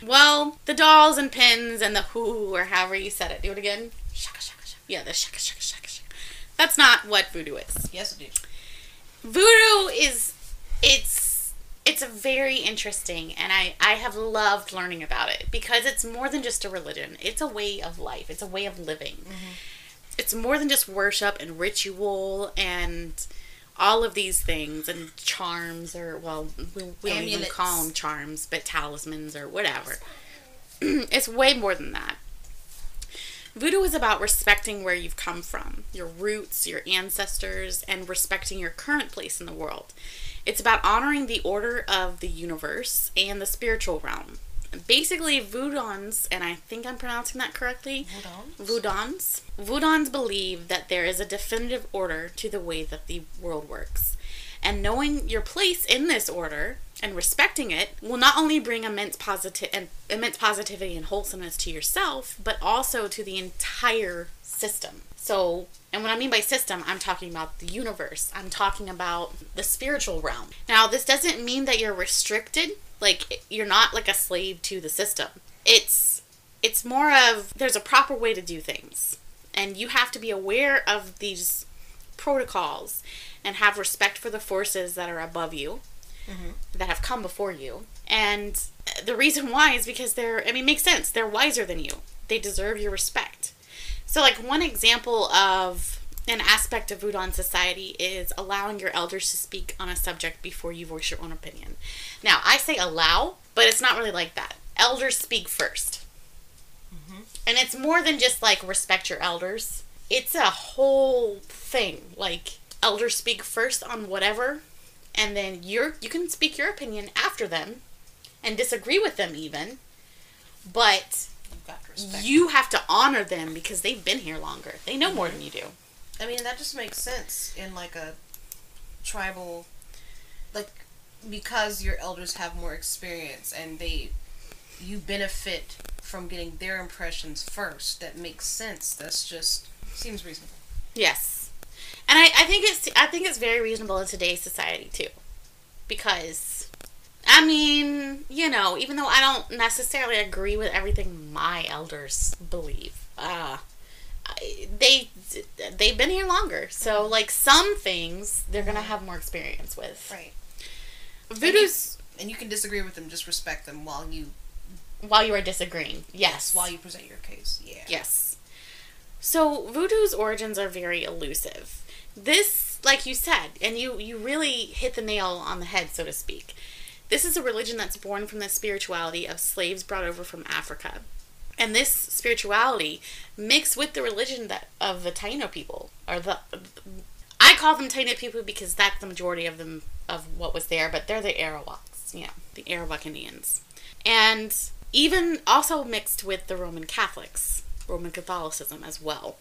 well, the dolls and pins and the who or however you said it. Do it again. Shaka shaka shaka. Yeah, the shaka shaka shaka shaka. That's not what voodoo is. Yes, it is. voodoo is it's it's a very interesting and I, I have loved learning about it because it's more than just a religion. It's a way of life. It's a way of living. Mm-hmm. It's more than just worship and ritual and all of these things and charms or well we, we don't even call them charms but talismans or whatever. It's way more than that Voodoo is about respecting where you've come from, your roots, your ancestors, and respecting your current place in the world. It's about honoring the order of the universe and the spiritual realm. Basically, Voodons, and I think I'm pronouncing that correctly, Voodons? Voodons, Voodons believe that there is a definitive order to the way that the world works. And knowing your place in this order and respecting it will not only bring immense positive and immense positivity and wholesomeness to yourself, but also to the entire system. So, and what I mean by system, I'm talking about the universe. I'm talking about the spiritual realm. Now, this doesn't mean that you're restricted, like you're not like a slave to the system. It's it's more of there's a proper way to do things. And you have to be aware of these protocols and have respect for the forces that are above you Mm-hmm. that have come before you. And the reason why is because they're, I mean, makes sense. They're wiser than you, they deserve your respect. So, like, one example of an aspect of Voodoo society is allowing your elders to speak on a subject before you voice your own opinion. Now, I say allow, but it's not really like that. Elders speak 1st mm-hmm. And it's more than just like respect your elders, it's a whole thing. Like, elders speak first on whatever, and then you're you can speak your opinion after them and disagree with them even but you've to respect. You have to honor them because they've been here longer. They know more than mhm. you do. I mean, that just makes sense in like a tribal, like because your elders have more experience and they, you benefit from getting their impressions first. That makes sense. That's just seems reasonable. Yes, and I, I think it's I think it's very reasonable in today's society too, because I mean you know even though I don't necessarily agree with everything my elders believe, uh, I- they they've been here longer, so like some things they're gonna have more experience with. Right. Voodoo's And you can disagree with them. Just respect them while you while you are disagreeing, yes, while you present your case. Yeah. Yes. So voodoo's origins are very elusive. This, like you said, and you you really hit the nail on the head, so to speak. This is a religion that's born from the spirituality of slaves brought over from Africa. And this spirituality mixed with the religion that of the Taino people, or the I call them Taino people because that's the majority of them of what was there, but they're the Arawaks, you know, the Arawak Indians. And even also mixed with the Roman Catholics, Roman Catholicism as well.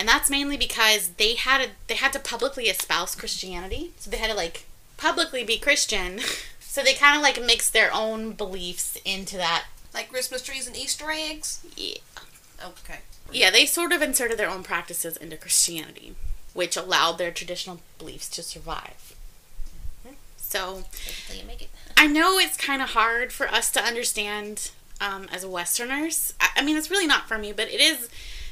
And that's mainly because they had to, they had to publicly espouse Christianity. So they had to like publicly be Christian. So they kind of like mixed their own beliefs into that. Like Christmas trees and Easter eggs. Yeah. Okay. Yeah, they sort of inserted their own practices into Christianity, which allowed their traditional beliefs to survive. So make it. I know it's kind of hard for us to understand um, as Westerners. I, I mean, it's really not for me, but it is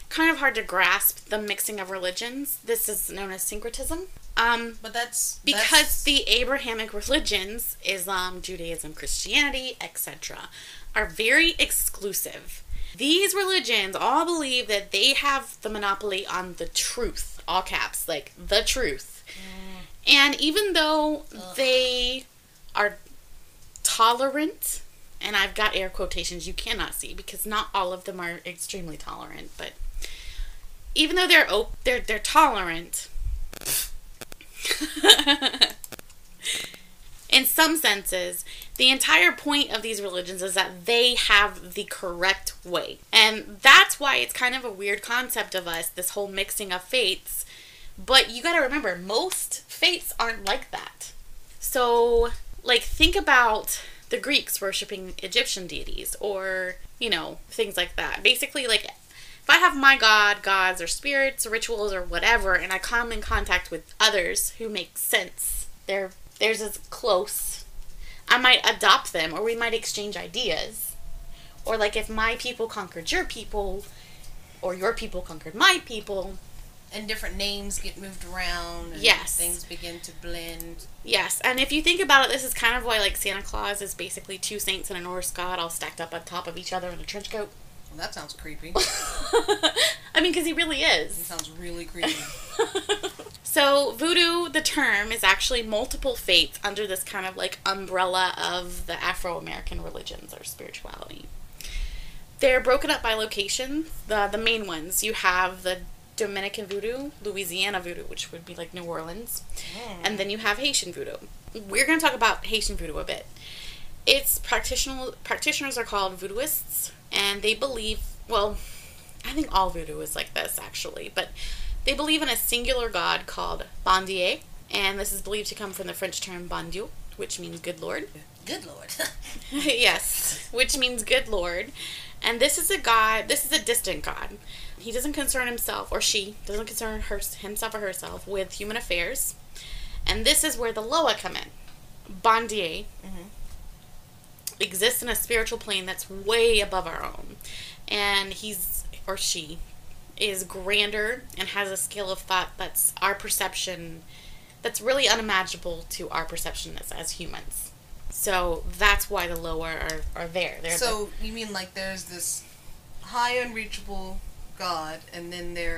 kind of hard to grasp the mixing of religions. This is known as syncretism. Um, But that's because that's- the Abrahamic religions, Islam, Judaism, Christianity, etc., are very exclusive. These religions all believe that they have the monopoly on the truth, all caps, like the truth. And even though they are tolerant, and I've got air quotations you cannot see because not all of them are extremely tolerant, but even though they're op- they're they're tolerant, in some senses, the entire point of these religions is that they have the correct way. And that's why it's kind of a weird concept of us, this whole mixing of faiths. But you gotta remember, most faiths aren't like that. So, like, think about the Greeks worshiping Egyptian deities or, you know, things like that. Basically, like, if I have my god, gods, or spirits, rituals, or whatever, and I come in contact with others who make sense, they're theirs is close. I might adopt them, or we might exchange ideas. Or like if my people conquered your people, or your people conquered my people. and different names get moved around. And Yes. Things begin to blend. Yes, and if you think about it, this is kind of why like Santa Claus is basically two saints and a Norse god all stacked up on top of each other in a trench coat. That sounds creepy. I mean, because he really is. He sounds really creepy. So, voodoo, the term, is actually multiple faiths under this kind of like umbrella of the Afro American religions or spirituality. They're broken up by location. The, the main ones you have the Dominican voodoo, Louisiana voodoo, which would be like New Orleans, hmm. and then you have Haitian voodoo. We're going to talk about Haitian voodoo a bit. Its practitioner, practitioners are called voodooists, and they believe, well, I think all voodoo is like this actually, but they believe in a singular god called Bondye, and this is believed to come from the French term bon Dieu, which means good lord. Good lord. yes, which means good lord. And this is a god, this is a distant god. He doesn't concern himself, or she doesn't concern her, himself or herself with human affairs. And this is where the Loa come in. Bondye mm-hmm. Exists in a spiritual plane that's way above our own. And he's, or she, is grander and has a scale of thought that's our perception, that's really unimaginable to our perception as, as humans. So that's why the Loa are, are there. They're the- so you mean like there's this high unreachable god, and then there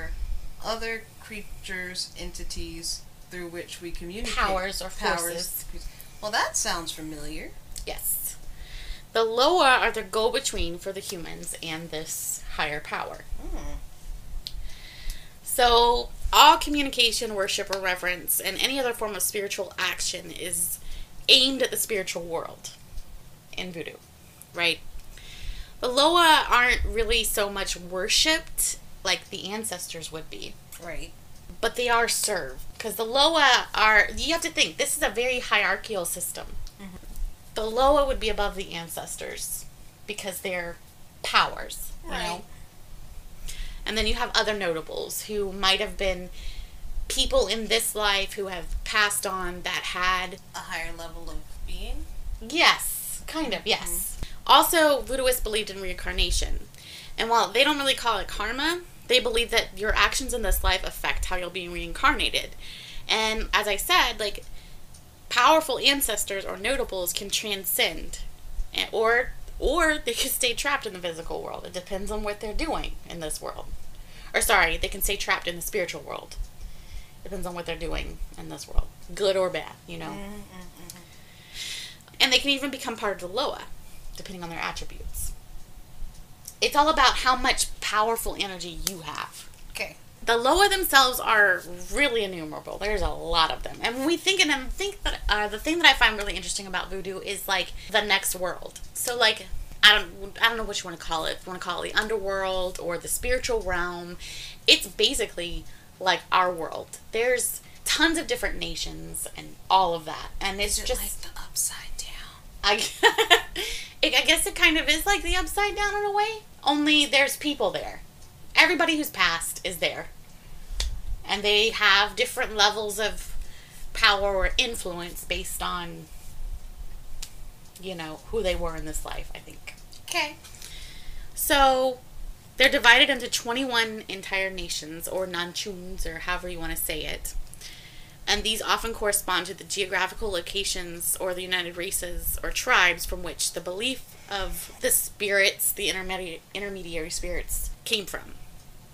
are other creatures, entities through which we communicate. Powers or forces. Well, that sounds familiar. Yes. The Loa are the go between for the humans and this higher power. Hmm. So, all communication, worship, or reverence, and any other form of spiritual action is aimed at the spiritual world in voodoo, right? The Loa aren't really so much worshipped like the ancestors would be, Right. but they are served because the Loa are. You have to think this is a very hierarchical system. The Loa would be above the ancestors because they're powers, you Right. know. And then you have other notables who might have been people in this life who have passed on that had A higher level of being. Yes, kind of, yes. Mm-hmm. Also, voodooists believed in reincarnation. And while they don't really call it karma, they believe that your actions in this life affect how you'll be reincarnated. And as I said, like, powerful ancestors or notables can transcend. Or or they can stay trapped in the physical world. It depends on what they're doing in this world. Or sorry, they can stay trapped in the spiritual world. Depends on what they're doing in this world. Good or bad, you know. Mm-hmm, mm-hmm. And they can even become part of the Loa, depending on their attributes. It's all about how much powerful energy you have. The Loa themselves are really innumerable. There's a lot of them, and when we think and I think that uh, the thing that I find really interesting about voodoo is like the next world. So like I don't I don't know what you want to call it. If you want to call it the underworld or the spiritual realm, it's basically like our world. There's tons of different nations and all of that, and it's just like the upside down? I, it, I guess it kind of is like the upside down in a way. Only there's people there. Everybody who's passed is there. And they have different levels of power or influence based on, you know, who they were in this life, I think. Okay. So they're divided into 21 entire nations, or nanchons, or however you want to say it. And these often correspond to the geographical locations or the united races or tribes from which the belief of the spirits, the intermediate, intermediary spirits, came from.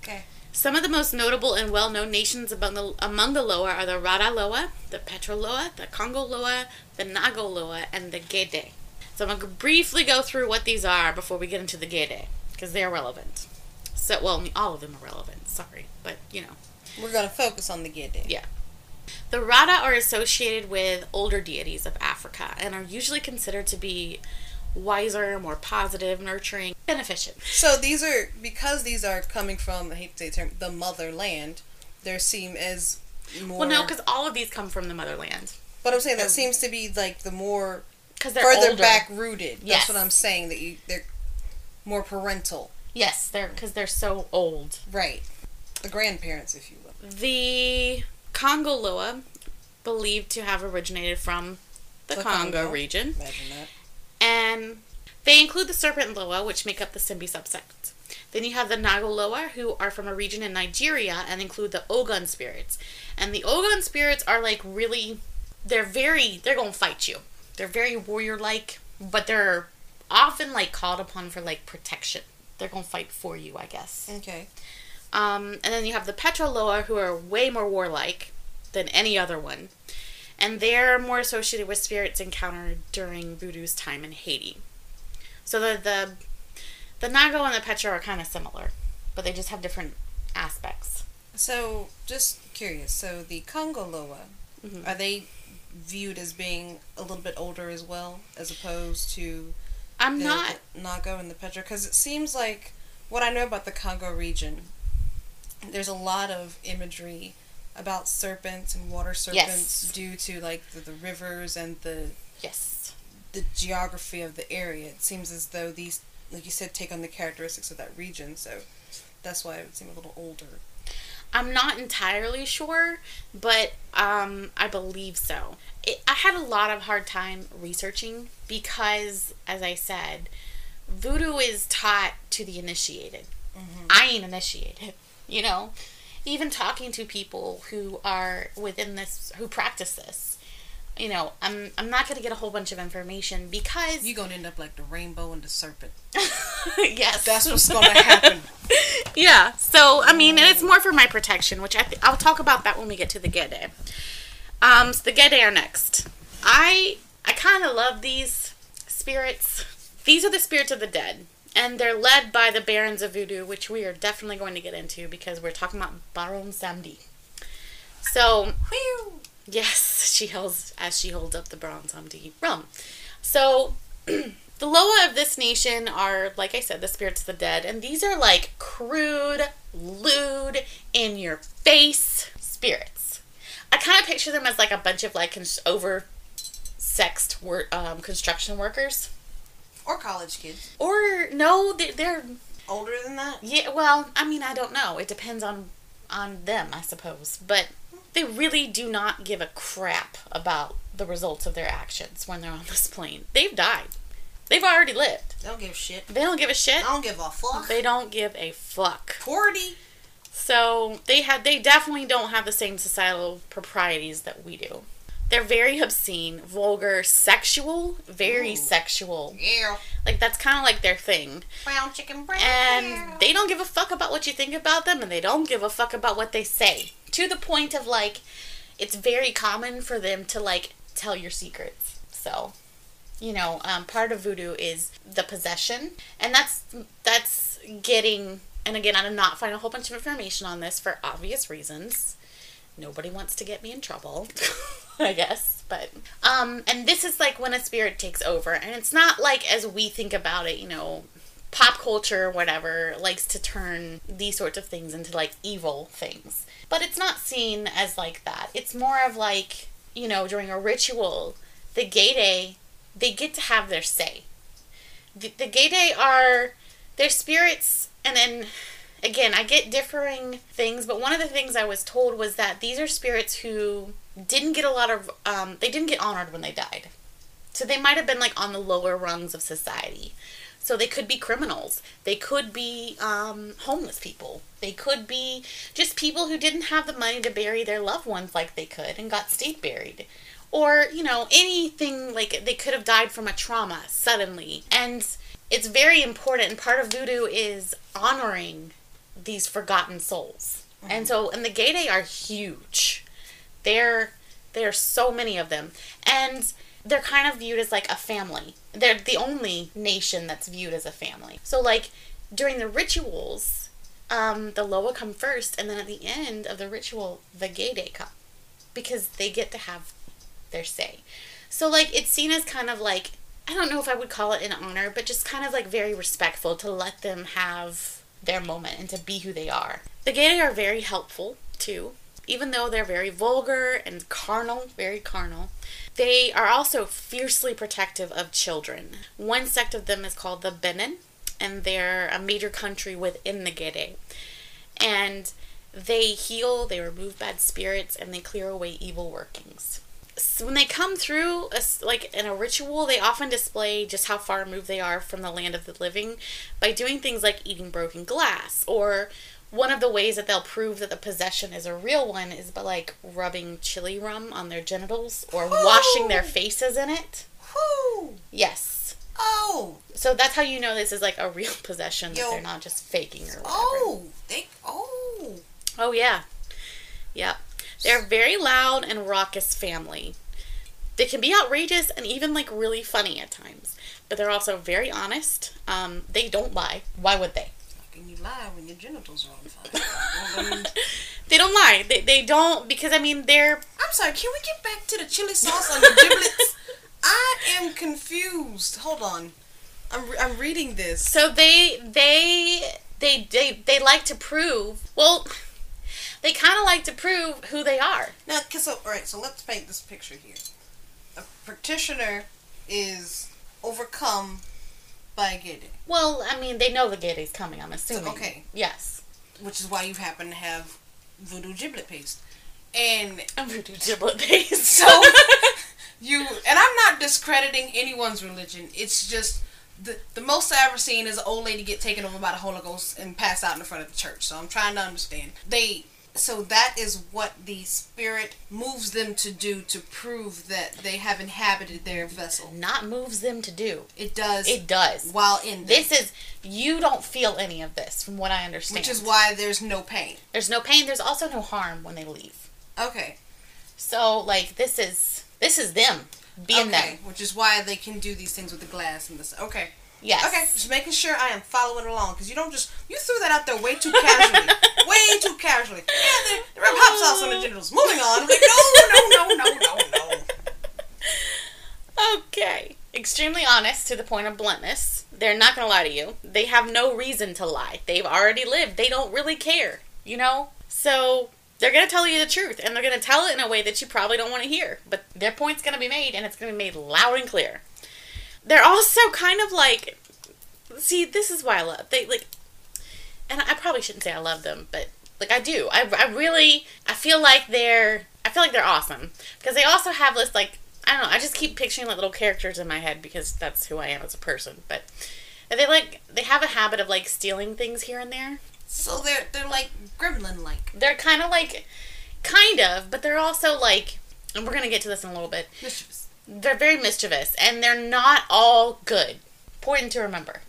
Okay. Some of the most notable and well-known nations among the among the Loa are the Rada Loa, the Petra Loa, the Congo Loa, the Nago Loa, and the Gede. So I'm going to briefly go through what these are before we get into the Gede, because they're relevant. So, well, all of them are relevant. Sorry, but you know. We're gonna focus on the Gede. Yeah. The Rada are associated with older deities of Africa and are usually considered to be wiser, more positive, nurturing, beneficent. So these are because these are coming from I hate to say the term the motherland. There seem as more. Well, no, because all of these come from the motherland. But I'm saying that seems to be like the more Because they're further older. back rooted. That's Yes. what I'm saying. That you they're more parental. Yes, they're because they're so old. Right. The grandparents, if you will. The Congo Loa, believed to have originated from the, The Congo, Congo. region, Imagine that. And they include the Serpent Loa, which make up the Simbi subsect. Then you have the Nagoloa, who are from a region in Nigeria and include the Ogun spirits. And the Ogun spirits are like really, they're very, they're gonna fight you. They're very warrior like, but they're often like called upon for like protection. They're gonna fight for you, I guess. Okay. Um, and then you have the Petroloa, who are way more warlike than any other one. And they're more associated with spirits encountered during voodoo's time in Haiti. So the the, the Nago and the Petra are kind of similar, but they just have different aspects. So just curious. So the Congo Loa, Mhm. are they viewed as being a little bit older as well, as opposed to I'm the, not. the Nago and the Petra? Because it seems like what I know about the Congo region, there's a lot of imagery about serpents and water serpents Yes. due to like the, the rivers and the Yes. the geography of the area. It seems as though these, like you said, take on the characteristics of that region. So that's why it would seem a little older. I'm not entirely sure, but um, I believe so. It, I had a lot of hard time researching because, as I said, voodoo is taught to the initiated. I ain't initiated, you know. Even talking to people who are within this, who practice this, you know, I'm I'm not gonna get a whole bunch of information because You're gonna end up like the rainbow and the serpent. yes, That's what's gonna happen. yeah. So I mean, and it's more for my protection, which I th- I'll talk about that when we get to the Gede. Um, so the Gede are next. I I kind of love these spirits. These are the spirits of the dead, and they're led by the Barons of Voodoo, which we are definitely going to get into because we're talking about Baron Samedi. So. Yes, she holds as she holds up the Baron Samedi rum. So The Loa of this nation are, like I said, the spirits of the dead, and these are like crude, lewd, in your face spirits. I kind of picture them as like a bunch of like over sexed wor- um, construction workers. Or college kids. Or no, they- they're Older than that? yeah. Well, I mean, I don't know. It depends on on them, I suppose. But they really do not give a crap about the results of their actions when they're on this plane. They've died. They've already lived. They don't give a shit. They don't give a shit. I don't give a fuck. They don't give a fuck. Porty. So they had they definitely don't have the same societal proprieties that we do. They're very obscene, vulgar, sexual, very Ooh. sexual. Yeah. Like that's kind of like their thing. Brown chicken brown. And they don't give a fuck about what you think about them and they don't give a fuck about what they say. To the point of like it's very common for them to like tell your secrets. So, you know, um, part of voodoo is the possession, and that's that's getting. And again, I'm not finding a whole bunch of information on this for obvious reasons. Nobody wants to get me in trouble, I guess. But um, and this is like when a spirit takes over, and it's not like as we think about it, you know. Pop culture, whatever, likes to turn these sorts of things into like evil things. But it's not seen as like that. It's more of like, you know, during a ritual, the Gede, they get to have their say. The, the Gede are their spirits, and then again, I get differing things, but one of the things I was told was that these are spirits who didn't get a lot of, um, they didn't get honored when they died. So they might have been like on the lower rungs of society. So they could be criminals. They could be um, homeless people. They could be just people who didn't have the money to bury their loved ones like they could and got state buried. Or, you know, anything like they could have died from a trauma suddenly. And it's very important. And part of voodoo is honoring these forgotten souls. And so, and the Gede are huge. They're, there are so many of them. And they're kind of viewed as like a family. They're the only nation that's viewed as a family. So like during the rituals, um, the Loa come first, and then at the end of the ritual, the Gede come because they get to have their say. So like it's seen as kind of like I don't know if I would call it an honor, but just kind of like very respectful to let them have their moment and to be who they are. The gay are very helpful too. Even though they're very vulgar and carnal, very carnal, they are also fiercely protective of children. One sect of them is called the Benin, and they're a major country within the Gede. And they heal, they remove bad spirits, and they clear away evil workings. So when they come through, a like in a ritual, they often display just how far removed they are from the land of the living by doing things like eating broken glass or one of the ways that they'll prove that the possession is a real one is by like rubbing chili rum on their genitals or washing their faces in it. Whoo! Yes. Oh! So that's how you know this is like a real possession that they're not just faking or whatever. Oh! They. Oh! Oh yeah. Yep. They're a very loud and raucous family. They can be outrageous and even like really funny at times, but they're also very honest. Um, they don't lie. Why would they? Can you lie when your genitals are on fire? Um, They don't lie. They, they don't because I mean they're I'm sorry, can we get back to the chili sauce on the giblets? I am confused. Hold on. I'm, re- I'm reading this. So they they they they they like to prove. Well, they kind of like to prove who they are. Now, 'cause so, alright, so let's paint this picture here. A practitioner is overcome by a gay Well, I mean, they know the day's coming. I'm assuming. okay. Yes. which is why you happen to have voodoo giblet paste. And voodoo giblet paste. so you and I'm not discrediting anyone's religion. It's just the the most I have ever seen is an old lady get taken over by the Holy Ghost and pass out in the front of the church. So I'm trying to understand. They so that is what the spirit moves them to do to prove that they have inhabited their vessel. not moves them to do. It does It does. while in them, This is you don't feel any of this, from what I understand. which is why there's no pain. there's no pain. There's also no harm when they leave. Okay. So like this is this is them being there. okay. them. Which is why they can do these things with the glass and this. Okay. Yes. Okay, just making sure I am following along because you don't just you threw that out there way too casually, way too casually. Yeah, the, the rub hot sauce on the genitals. Moving on. I'm like, no, no, no, no, no, no. Okay. extremely honest to the point of bluntness. They're not going to lie to you. They have no reason to lie. They've already lived. They don't really care, you know? So they're going to tell you the truth and they're going to tell it in a way that you probably don't want to hear. But their point's going to be made and it's going to be made loud and clear. They're also kind of like see, this is why I love they like and I probably shouldn't say I love them, but like I do. I, I really I feel like they're I feel like they're awesome because they also have this like I don't know. I just keep picturing like little characters in my head because that's who I am as a person. But they like they have a habit of like stealing things here and there. So they're they're like gremlin like. They're kind of like kind of, but they're also like and we're going to get to this in a little bit. Mischievous. They're very mischievous and they're not all good. Important to remember.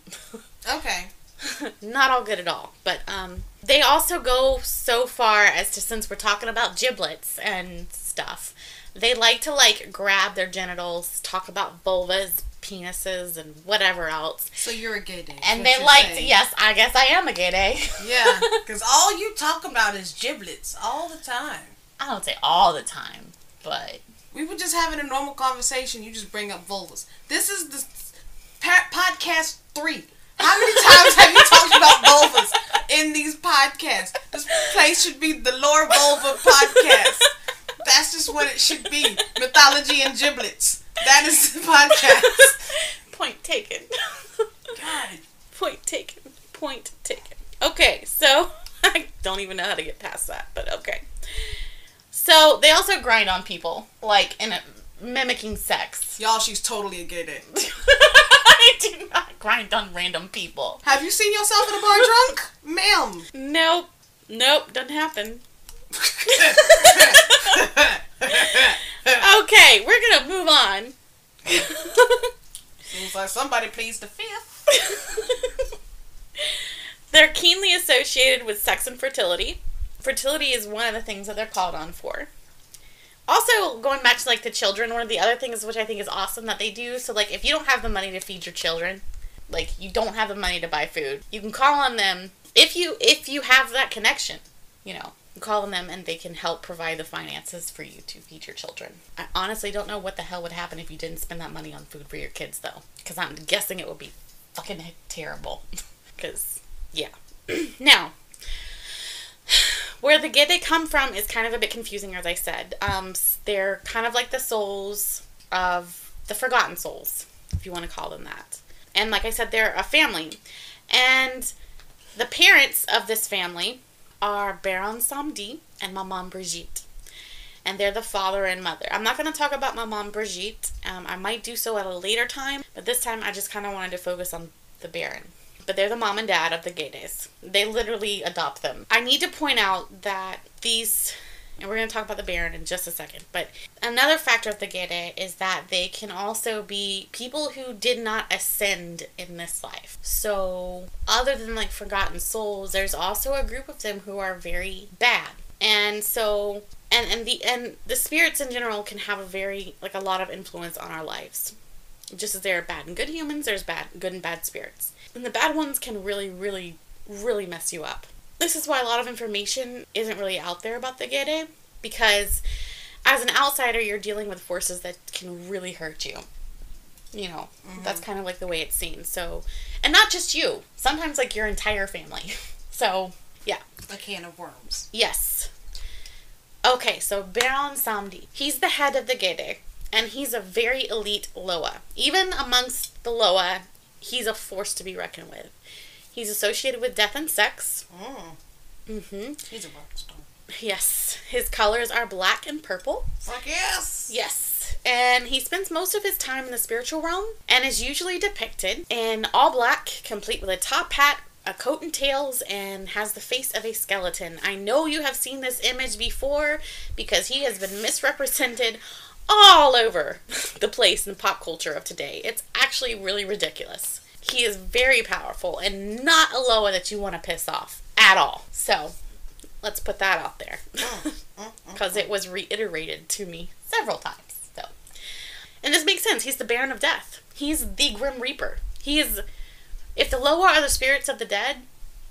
Okay. not all good at all. But um, they also go so far as to, since we're talking about giblets and stuff, they like to like grab their genitals, talk about vulvas, penises, and whatever else. So you're a gay day. And they like to, yes, I guess I am a gay day. yeah, because all you talk about is giblets all the time. I don't say all the time, but. We were just having a normal conversation. You just bring up vulvas. This is the podcast three. How many times have you talked about vulvas in these podcasts? This place should be the Lore Vulva podcast. That's just what it should be. Mythology and giblets. That is the podcast. Point taken. God. Point taken. Point taken. Okay, so I don't even know how to get past that, but okay. So they also grind on people, like in a, mimicking sex. Y'all, she's totally a gay day. I do not grind on random people. Have you seen yourself in a bar drunk? Ma'am. Nope. Nope, doesn't happen. okay, we're gonna move on. Seems like somebody pleased the fifth. they're keenly associated with sex and fertility. Fertility is one of the things that they're called on for. Also, going back to like the children, one of the other things which I think is awesome that they do. So, like, if you don't have the money to feed your children, like you don't have the money to buy food, you can call on them if you if you have that connection. You know, you call on them and they can help provide the finances for you to feed your children. I honestly don't know what the hell would happen if you didn't spend that money on food for your kids, though, because I'm guessing it would be fucking terrible. Because yeah. now, where the Gede come from is kind of a bit confusing, as I said. Um, they're kind of like the souls of the forgotten souls, if you want to call them that. And like I said, they're a family. And the parents of this family are Baron Samedi and Maman Brigitte. And they're the father and mother. I'm not going to talk about Maman Brigitte. Um, I might do so at a later time, but this time I just kind of wanted to focus on the Baron but they're the mom and dad of the Gedes. They literally adopt them. I need to point out that these and we're going to talk about the Baron in just a second. But another factor of the Gede is that they can also be people who did not ascend in this life. So, other than like forgotten souls, there's also a group of them who are very bad. And so, and and the and the spirits in general can have a very like a lot of influence on our lives. Just as there are bad and good humans, there's bad good and bad spirits. And the bad ones can really, really, really mess you up. This is why a lot of information isn't really out there about the Gede, because as an outsider, you're dealing with forces that can really hurt you. You know, mm-hmm. that's kind of like the way it's seen. So, and not just you, sometimes like your entire family. so, yeah. A can of worms. Yes. Okay, so Baron Samedi. He's the head of the Gede, and he's a very elite Loa. Even amongst the Loa, he's a force to be reckoned with. He's associated with death and sex. Mm. Mm-hmm. He's a rock star. Yes. His colors are black and purple. Fuck yes! Yes. And he spends most of his time in the spiritual realm and is usually depicted in all black, complete with a top hat, a coat and tails, and has the face of a skeleton. I know you have seen this image before because he has been misrepresented all over the place in pop culture of today. It's actually really ridiculous. He is very powerful and not a Loa that you want to piss off at all. So, let's put that out there. Mm, mm, mm, because it was reiterated to me several times. So, and this makes sense. He's the Baron of Death. He's the Grim Reaper. He is, if the Loa are the spirits of the dead,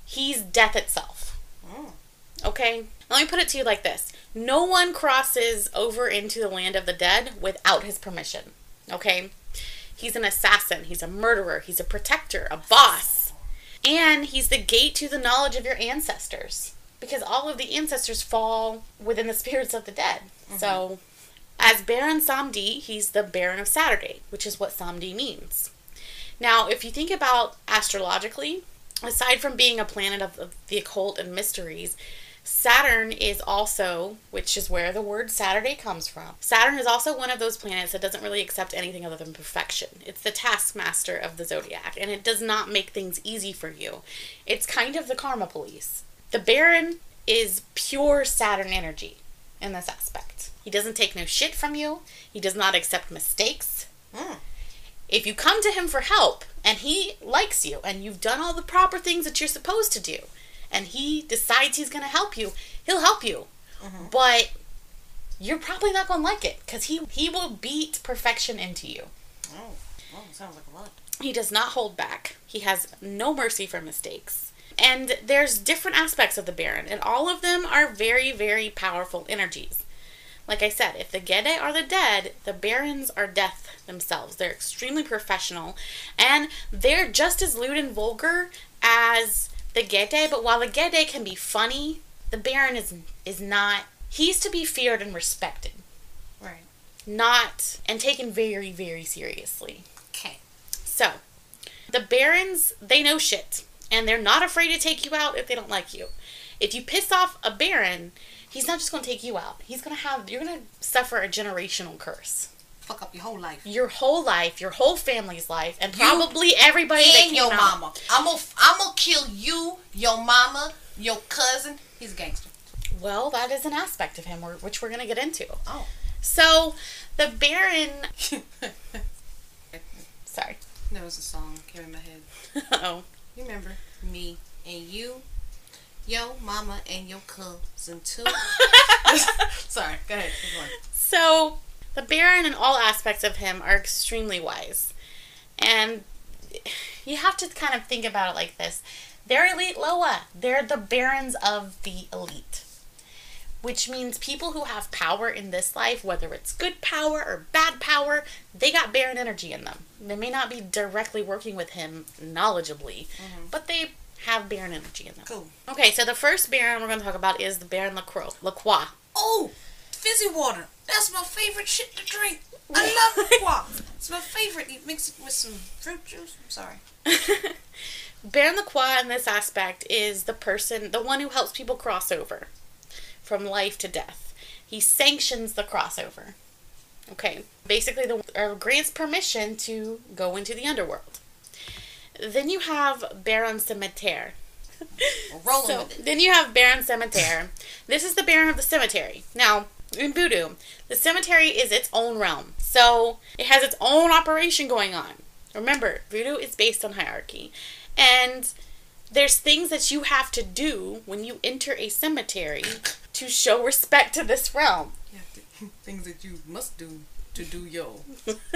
he's death itself. Oh. Okay? Let me put it to you like this no one crosses over into the land of the dead without his permission. Okay? He's an assassin, he's a murderer, he's a protector, a boss. And he's the gate to the knowledge of your ancestors. Because all of the ancestors fall within the spirits of the dead. Mm-hmm. So, as Baron Samedi, he's the Baron of Saturday, which is what Samedi means. Now, if you think about astrologically, aside from being a planet of, of the occult and mysteries, Saturn is also, which is where the word Saturday comes from. Saturn is also one of those planets that doesn't really accept anything other than perfection. It's the taskmaster of the zodiac, and it does not make things easy for you. It's kind of the karma police. The Baron is pure Saturn energy in this aspect. He doesn't take no shit from you, he does not accept mistakes. Mm. If you come to him for help and he likes you and you've done all the proper things that you're supposed to do, and he decides he's going to help you, he'll help you. Mm-hmm. But you're probably not going to like it because he, he will beat perfection into you. Oh, oh, sounds like a lot. He does not hold back. He has no mercy for mistakes. And there's different aspects of the Baron, and all of them are very, very powerful energies. Like I said, if the Gede are the dead, the Barons are death themselves. They're extremely professional, and they're just as lewd and vulgar as the Gede, but while the Gede can be funny, the Baron is is not. He's to be feared and respected, Right. not and taken very, very seriously. Okay. So, the Barons, they know shit, and they're not afraid to take you out if they don't like you. If you piss off a Baron, he's not just going to take you out. He's going to have, you're going to suffer a generational curse. Fuck up your whole life. Your whole life, your whole family's life, and probably everybody and your out. mama. I'm gonna, I'm gonna kill you, your mama, your cousin. He's a gangster. Well, that is an aspect of him, which we're to get into. Oh. So, the Baron, sorry. there was a song came in my head. oh. You remember me and you, yo mama and your cousin too. Sorry, go ahead. So, the Baron and all aspects of him are extremely wise. And you have to kind of think about it like this they're elite Loa, they're the Barons of the elite. Which means people who have power in this life, whether it's good power or bad power, they got Baron energy in them. They may not be directly working with him knowledgeably, mm-hmm. but they have Baron energy in them. Cool. Okay, so the first Baron we're going to talk about is the Baron Lacroix. Lacroix. Oh, fizzy water. That's my favorite shit to drink. I love guac. It's my favorite. You mix it with some fruit juice. I'm sorry. Baron Lacroix in this aspect is the person, the one who helps people cross over from life to death. He sanctions the crossover. Okay, basically, the or grants permission to go into the underworld. Then you have Baron Cimetière. We're rolling So with it. then you have Baron Cimetière. this is the Baron of the cemetery. Now, in Voodoo, the cemetery is its own realm. So it has its own operation going on. Remember, Voodoo is based on hierarchy. And there's things that you have to do when you enter a cemetery to show respect to this realm. Yeah, th- things that you must do to do your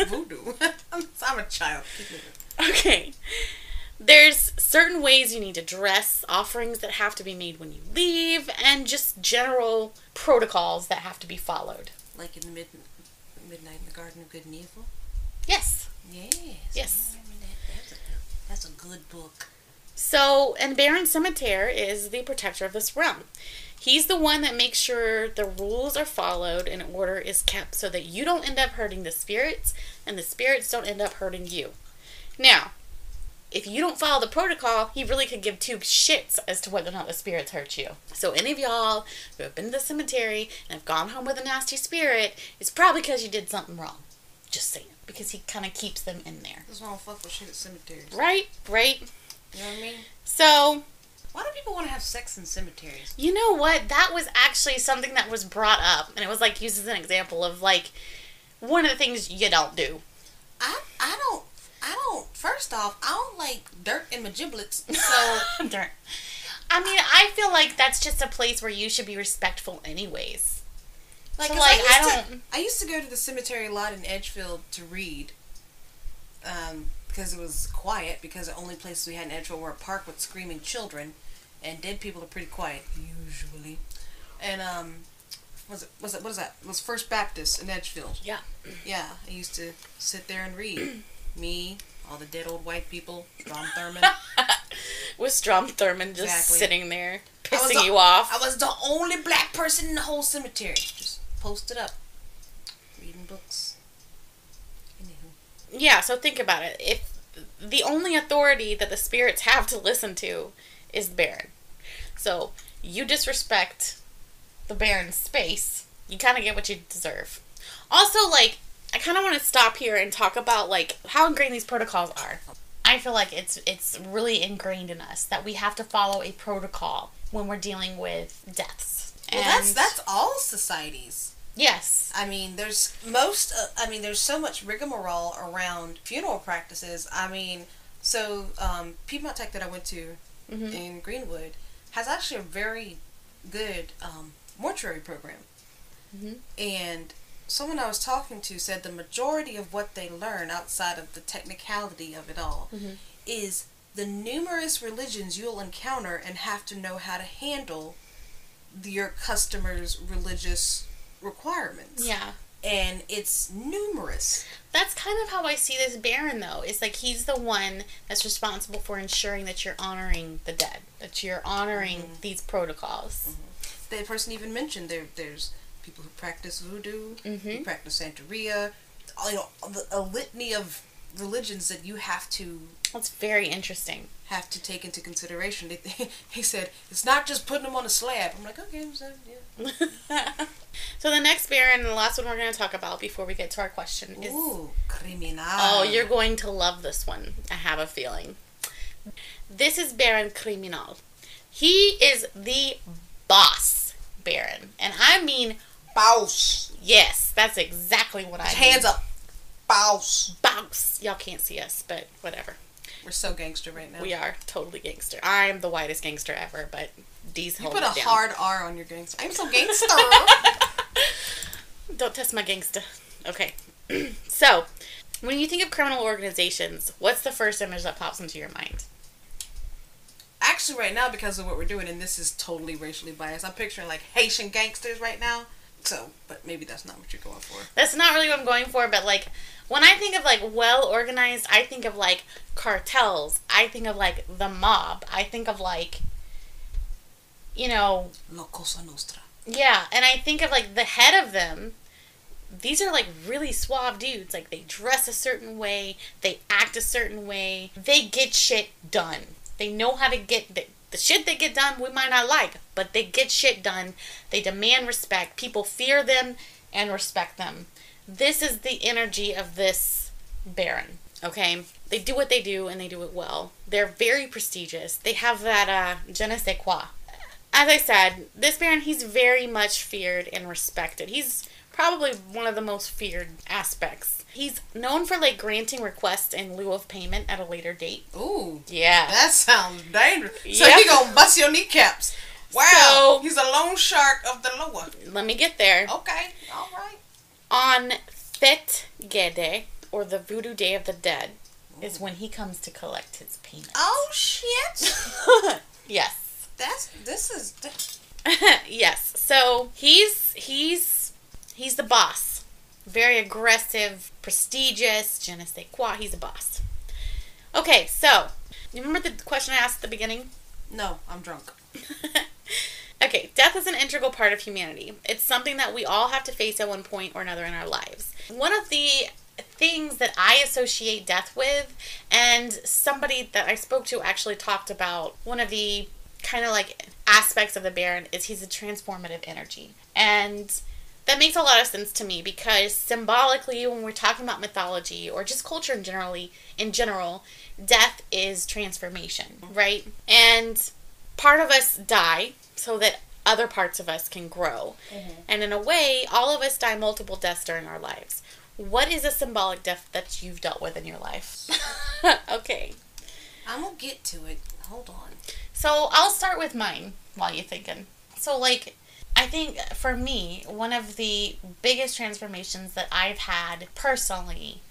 voodoo. I'm, I'm a child. Okay. There's certain ways you need to dress, offerings that have to be made when you leave, and just general protocols that have to be followed. Like in the mid, midnight in the Garden of Good and Evil. Yes. Yes. Yes. Oh, I remember that. That's a good, that's a good book. So, and Baron Cimetière is the protector of this realm. He's the one that makes sure the rules are followed and order is kept so that you don't end up hurting the spirits and the spirits don't end up hurting you. Now, if you don't follow the protocol, he really could give two shits as to whether or not the spirits hurt you. So, any of y'all who have been to the cemetery and have gone home with a nasty spirit, it's probably because you did something wrong. Just saying. Because he kind of keeps them in there. That's why I don't fuck with shit at cemeteries. Right? Right? You know what I mean? So, Why do people want to have sex in cemeteries? You know what? That was actually something that was brought up, and it was like used as an example of like one of the things you don't do. I I don't I don't. First off, I don't like dirt in my giblets. So dirt. I mean, I feel like that's just a place where you should be respectful, anyways. like, So, like, I, I to, don't- I used to go to the cemetery a lot in Edgefield to read. Um, because it was quiet. Because the only places we had in Edgefield were a park with screaming children, and dead people are pretty quiet usually. And um, was it was it what is that? It was First Baptist in Edgefield. Yeah. Yeah, I used to sit there and read. me, all the dead old white people, Strom Thurmond. With Strom Thurmond just Exactly. sitting there pissing the- you off. I was the only black person in the whole cemetery. Just posted up, reading books. Anywho. Yeah, so think about it. If the only authority that the spirits have to listen to is the Baron. So you disrespect the Baron's space, you kind of get what you deserve. Also, like, I kind of want to stop here and talk about like how ingrained these protocols are. I feel like it's it's really ingrained in us that we have to follow a protocol when we're dealing with deaths. Well, that's that's all societies. yes, I mean, there's most. Uh, I mean, there's so much rigmarole around funeral practices. I mean, so um, Piedmont Tech that I went to Mhm. in Greenwood has actually a very good um, mortuary program. Mhm. And someone I was talking to said the majority of what they learn outside of the technicality of it all Mhm. is the numerous religions you'll encounter and have to know how to handle your customers' religious requirements. yeah. And it's numerous. That's kind of how I see this Baron, though. It's like he's the one that's responsible for ensuring that you're honoring the dead, that you're honoring these protocols. The person even mentioned there. There's people who practice voodoo, who Mhm. practice Santeria, you know, a litany of religions that you have to That's very interesting. have to take into consideration. They, he said it's not just putting them on a slab. I'm like, okay, so, yeah. so the next Baron, the last one we're going to talk about before we get to our question is. Ooh, criminal. Oh, you're going to love this one. I have a feeling. This is Baron Criminal. He is the boss Baron. And I mean, boss. yes, that's exactly what I mean. Hands up, boss. Boss. Y'all can't see us, but whatever. We're so gangster right now. We are totally gangster. I am the whitest gangster ever, but D's You hold put it a down. hard R on your gangster. I'm so gangster. Don't test my gangster. Okay. so, when you think of criminal organizations, what's the first image that pops into your mind? Actually, right now, because of what we're doing, and this is totally racially biased, I'm picturing like Haitian gangsters right now. So, but maybe that's not what you're going for. That's not really what I'm going for, but like when I think of like well organized, I think of like cartels. I think of like the mob. I think of like you know, La Cosa Nostra. yeah, and I think of like the head of them. These are like really suave dudes. Like they dress a certain way, they act a certain way, they get shit done. They know how to get the, shit they get done. We might not like, but they get shit done. They demand respect. People fear them and respect them. This is the energy of this Baron. Okay, they do what they do and they do it well. They're very prestigious. They have that uh, je ne sais quoi as I said, this Baron, he's very much feared and respected. He's probably one of the most feared aspects. He's known for like granting requests in lieu of payment at a later date. Ooh, Yeah. that sounds dangerous. So Yeah. he gonna bust your kneecaps. Wow, So- he's a loan shark of the Loa. Let me get there. Okay, all right. On Fête Gede, or the Voodoo Day of the Dead, is when he comes to collect his payment. Oh shit. yes. That's this is. yes. So he's he's he's the boss. Very aggressive, prestigious, je ne sais quoi. He's a boss. Okay, so you remember the question I asked at the beginning? No, I'm drunk. okay, death is an integral part of humanity. It's something that we all have to face at one point or another in our lives. One of the things that I associate death with, and somebody that I spoke to actually talked about one of the kind of like aspects of the Baron is he's a transformative energy. And that makes a lot of sense to me because symbolically when we're talking about mythology or just culture in generally in general, death is transformation, right? And part of us die so that other parts of us can grow. Mm-hmm. And in a way, all of us die multiple deaths during our lives. What is a symbolic death that you've dealt with in your life? okay. I'm gonna get to it. Hold on. So I'll start with mine while you're thinking. So, like, I think for me, one of the biggest transformations that I've had personally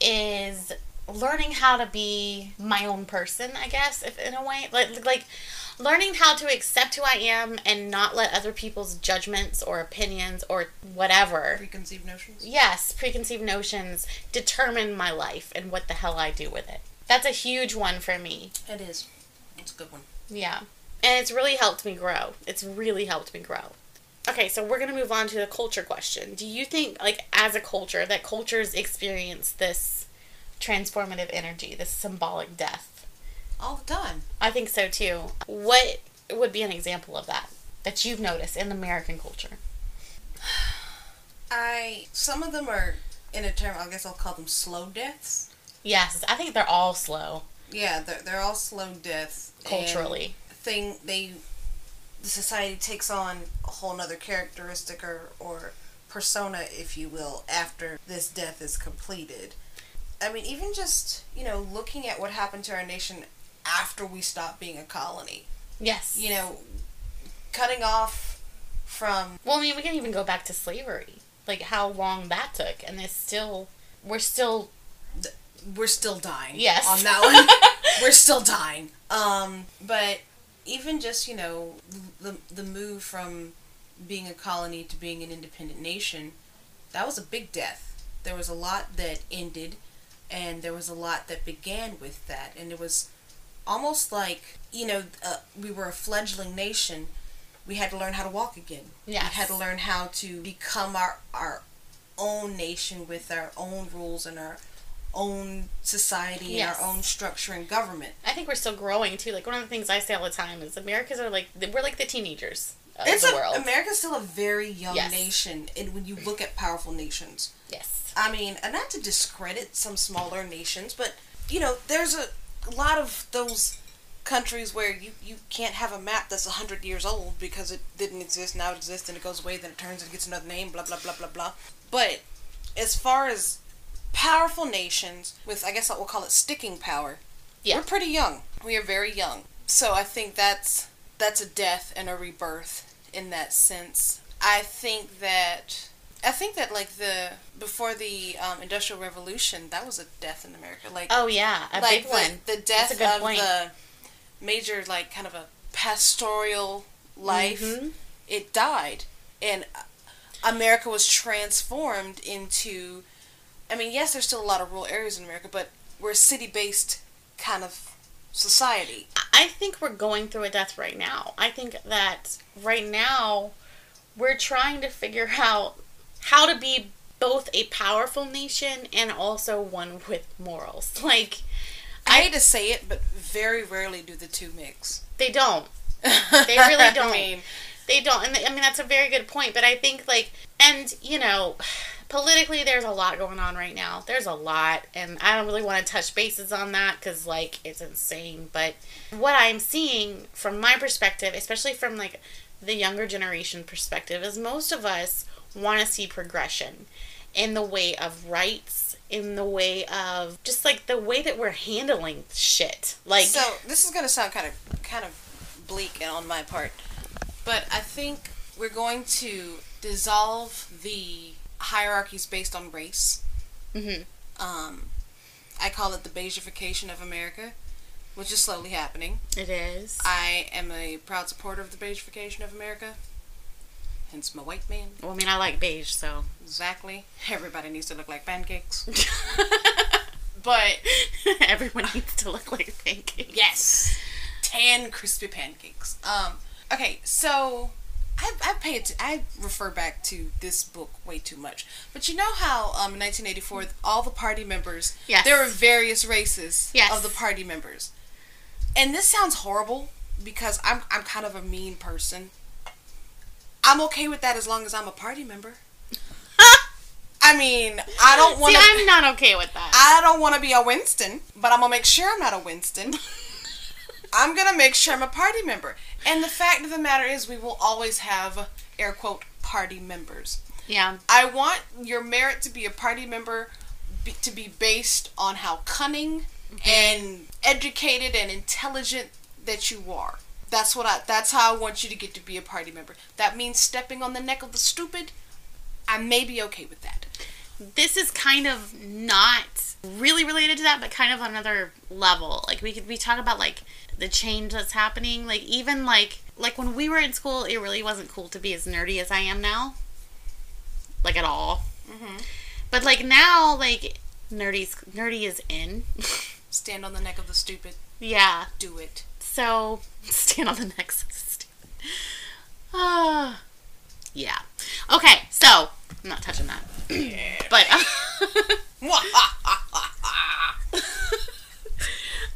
is learning how to be my own person, I guess, if in a way. Like, like learning how to accept who I am and not let other people's judgments or opinions or whatever. Preconceived notions. Yes, preconceived notions determine my life and what the hell I do with it. That's a huge one for me. It is. It's a good one. Yeah. And it's really helped me grow. It's really helped me grow. Okay, so we're going to move on to the culture question. Do you think, like, as a culture, that cultures experience this transformative energy, this symbolic death? All the time. I think so too. What would be an example of that that you've noticed in American culture? I some of them are in a term. I guess I'll call them slow deaths. Yes, I think they're all slow Yeah, they're they're all slow deaths. culturally. Thing they, the society takes on a whole nother characteristic or or persona, if you will, after this death is completed. I mean, even just you know looking at what happened to our nation after we stopped being a colony. Yes. You know, cutting off from Well, I mean, we can even go back to slavery, like how long that took, and it's still we're still we're still dying. Yes. On that one. we're still dying. Um, but even just, you know, the the move from being a colony to being an independent nation, that was a big death. There was a lot that ended and there was a lot that began with that and it was almost like, you know, uh, we were a fledgling nation. We had to learn how to walk again. Yes. We had to learn how to become our our own nation with our own rules and our own society Yes. and our own structure and government. I think we're still growing too. Like one of the things I say all the time is Americans are like we're like the teenagers of It's the a, world. America's still a very young Yes. nation, and when you look at powerful nations, yes. I mean, and not to discredit some smaller nations, but you know, there's a, a lot of those countries where you, you can't have a map that's 100 years old because it didn't exist, now it exists, and it goes away, then it turns and gets another name, blah, blah, blah, blah, blah. But as far as powerful nations with, I guess we'll call it sticking power, Yeah. we're pretty young. We are very young. So I think that's that's a death and a rebirth in that sense. I think that I think that like the before the um, industrial revolution, that was a death in America. Like Oh yeah, a like big one. the, the death That's a good of point. the major like kind of a pastoral life. Mhm. It died, and America was transformed into. I mean, yes, there's still a lot of rural areas in America, but we're a city-based kind of society. I think we're going through a death right now. I think that right now we're trying to figure out how to be both a powerful nation and also one with morals. Like I hate to say it, but very rarely do the two mix. they don't. They really don't. I mean, They don't. And I mean, that's a very good point. But I think, like, and, you know, politically, there's a lot going on right now. There's a lot. And I don't really want to touch bases on that because, like, it's insane. But what I'm seeing from my perspective, especially from, like, the younger generation perspective, is most of us want to see progression in the way of rights, in the way of just like the way that we're handling shit. Like, so this is gonna sound kind of kind of bleak and on my part, but I think we're going to dissolve the hierarchies based on race. mhm. Um, I call it the Beigeification of America, which is slowly happening. it is. I am a proud supporter of the Beigeification of America. Hence my white man. well, I mean, I like beige, so. Exactly. Everybody needs to look like pancakes. but Everyone needs to look like pancakes. Yes. Tan crispy pancakes. Um okay, so I I pay it I refer back to this book way too much. But you know how um in 1984 all the party members Yes. there were various races Yes. of the party members. And this sounds horrible because I'm I'm kind of a mean person. I'm okay with that as long as I'm a party member. I mean, I don't want See, to I'm not okay with that. I don't want to be a Winston, but I'm gonna make sure I'm not a Winston. I'm gonna make sure I'm a party member. And the fact of the matter is, we will always have air quote party members. yeah. I want your merit to be a party member be, to be based on how cunning mm-hmm. and educated and intelligent that you are. That's what I. That's how I want you to get to be a party member. That means stepping on the neck of the stupid. I may be okay with that. This is kind of not really related to that, but kind of on another level. Like we could we talk about like the change that's happening. Like even like like when we were in school, it really wasn't cool to be as nerdy as I am now. Like at all. Mm-hmm. But like now, like nerdy's nerdy is in. Stand on the neck of the stupid. yeah. Do it. So stand on the next stupid. Ah. yeah. Okay. So I'm not touching that. Yeah. but.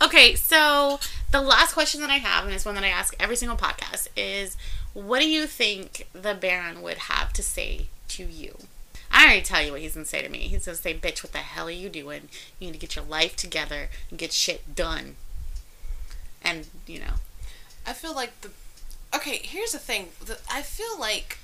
Okay, so the last question that I have, and it's one that I ask every single podcast, is what do you think the Baron would have to say to you? I already tell you what he's gonna say to me. He's gonna say, "Bitch, what the hell are you doing? You need to get your life together and get shit done." And you know, I feel like the. Okay, here's the thing. The, I feel like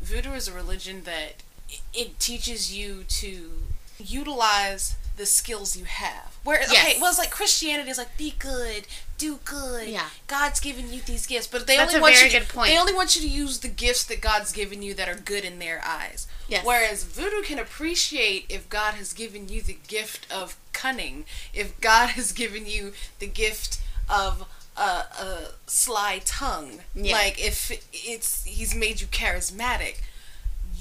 voodoo is a religion that i- it teaches you to utilize the skills you have. Where okay, Yes. well, it's like Christianity is like be good, do good. Yeah. God's given you these gifts, but they That's only want you. To. They only want you to use the gifts that God's given you that are good in their eyes. Yes. Whereas voodoo can appreciate if God has given you the gift of cunning, if God has given you the gift of a, a sly tongue, Yeah. like if it's He's made you charismatic,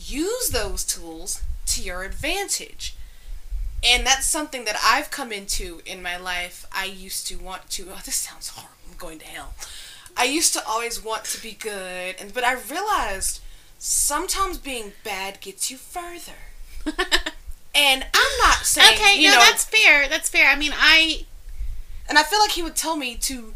use those tools to your advantage. And that's something that I've come into in my life. I used to want to. Oh, this sounds horrible. I'm going to hell. I used to always want to be good, and but I realized sometimes being bad gets you further. And I'm not saying okay, you no, know, that's fair. That's fair. I mean, I and I feel like he would tell me to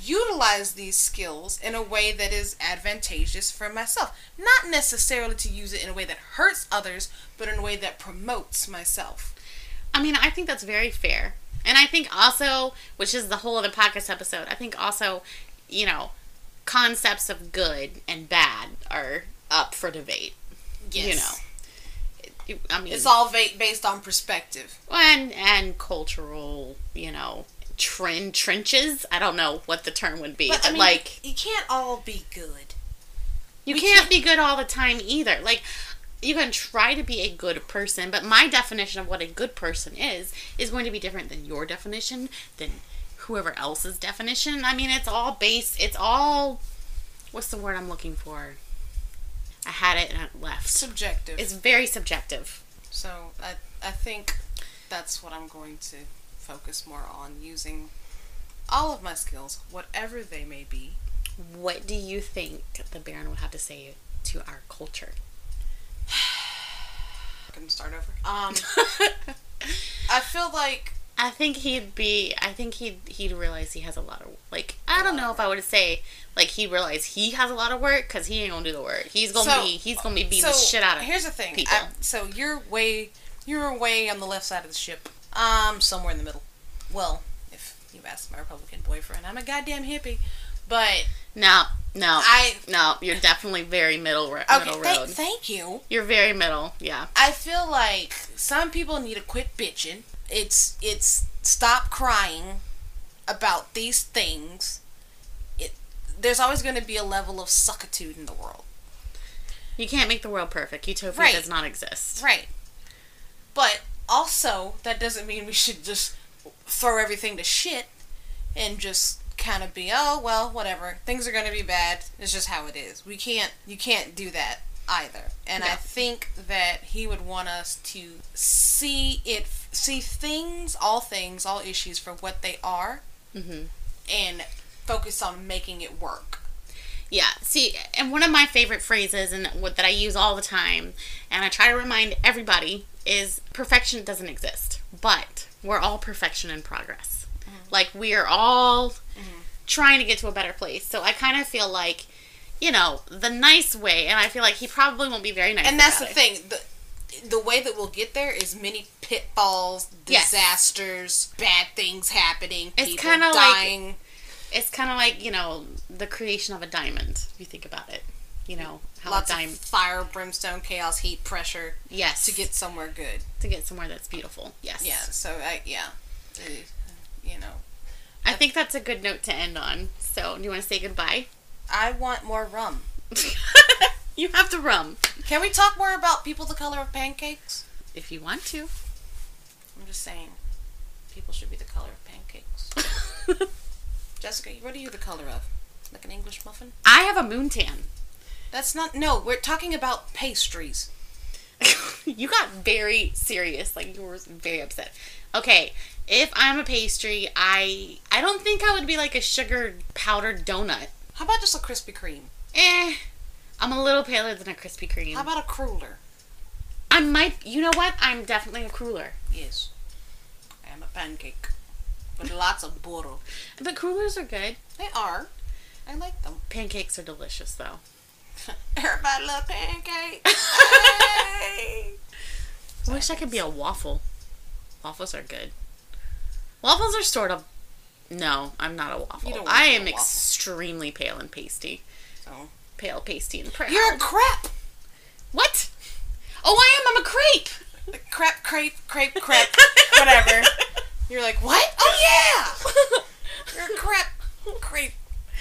utilize these skills in a way that is advantageous for myself. Not necessarily to use it in a way that hurts others, but in a way that promotes myself. I mean, I think that's very fair. And I think also, which is the whole other podcast episode, I think also, you know, concepts of good and bad are up for debate. Yes. You know. I mean, It's all va- based on perspective. and and cultural, you know, trend trenches. I don't know what the term would be, But I mean, like you can't all be good. you can't can't- be good all the time either. Like you can try to be a good person, but my definition of what a good person is is going to be different than your definition, than whoever else's definition. I mean, it's all based. It's all what's the word I'm looking for? I had it and it left. Subjective. It's very subjective. so I I think that's what I'm going to focus more on using all of my skills, whatever they may be. What do you think the Baron would have to say to our culture? Can start over. Um, I feel like I think he'd be. I think he'd he'd realize he has a lot of like. I don't know if I would say like he'd realize he has a lot of work because he ain't gonna do the work. He's gonna So- be he's gonna be beating so the shit out of. Here's the thing. I, so you're way you're way on the left side of the ship. I'm somewhere in the middle. Well, if you ask my Republican boyfriend, I'm a goddamn hippie. But no, no, I no. You're definitely very middle ro- okay. middle Thank, road. thank you. You're very middle. Yeah. I feel like some people need to quit bitching. It's it's stop crying about these things. It there's always going to be a level of suckitude in the world. You can't make the world perfect. Utopia Right. does not exist. Right. But also, that doesn't mean we should just throw everything to shit and just kind of be, oh, well, whatever. Things are going to be bad. It's just how it is. We can't, you can't do that either. And I think that he would want us to see it, see things, all things, all issues for what they are hmm and focus on making it work. Yeah. See, and one of my favorite phrases and what that I use all the time, and I try to remind everybody is perfection doesn't exist, but we're all perfection in progress. Like we are all mm-hmm. trying to get to a better place. So I kind of feel like, you know, the nice way, and I feel like he probably won't be very nice. and that's the it. thing the the way that we'll get there is many pitfalls Yes. disasters bad things happening It's people kinda like- dying It's kind of like you know the creation of a diamond. If you think about it, you know how lots a of diamond. fire brimstone chaos heat pressure Yes. to get somewhere good to get somewhere that's beautiful. Yes. yeah so I, yeah you know I think that's a good note to end on. So, do you want to say goodbye? i want more rum you have the rum can we talk more about people the color of pancakes if you want to. i'm just saying people should be the color of pancakes. Jessica, what are you the color of? Like an English muffin? I have a moon tan. That's not. No, we're talking about pastries. you got very serious. Like you were very upset. Okay, if I'm a pastry, I I don't think I would be like a sugar powdered donut. How about just a Krispy Kreme? Eh, I'm a little paler than a Krispy Kreme. How about a cruller? I might. You know what? I'm definitely a cruller. Yes. I am a pancake. With lots of butter. But crullers are good. They are. I like them. Pancakes are delicious, though. Everybody love pancakes. Hey! I wish I could be a waffle. Waffles are good. Waffles are sort of. No, I'm not a waffle. I am waffle. extremely pale and pasty. So. Pale, pasty, and proud. You're a crepe. What? Oh, I am. I'm a crepe. Crepe, crepe, crepe, crepe, whatever. You're like, what? Oh yeah. You're a crepe, crepe.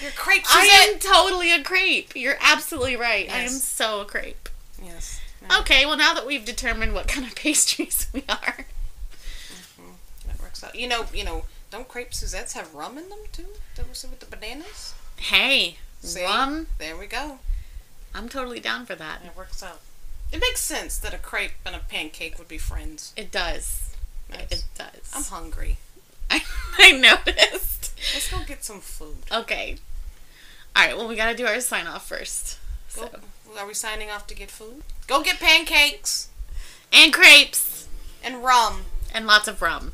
You're a crepe. I am totally a crepe. You're absolutely right. I am so a crepe. Yes. Okay, well now that we've determined what kind of pastries we are, Out. You know, you know. Don't crepe Suzettes have rum in them too? That was with the bananas. hey, See? rum. There we go. I'm totally down for that. It works out. It makes sense that a crepe and a pancake would be friends. It does. Nice. It does. I'm hungry. I, I noticed. Let's go get some food. Okay. All right. Well, we gotta do our sign off first. Go, So. Are we signing off to get food? Go get pancakes And crepes and rum. and lots of rum.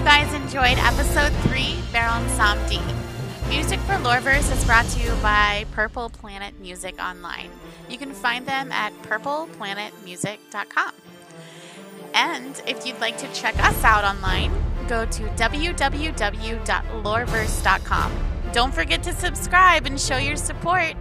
You guys enjoyed episode 3, Baron Samedi. Music for Loreverse is brought to you by Purple Planet Music Online. You can find them at purpleplanetmusic.com. And if you'd like to check us out online, go to www.loreverse.com. Don't forget to subscribe and show your support.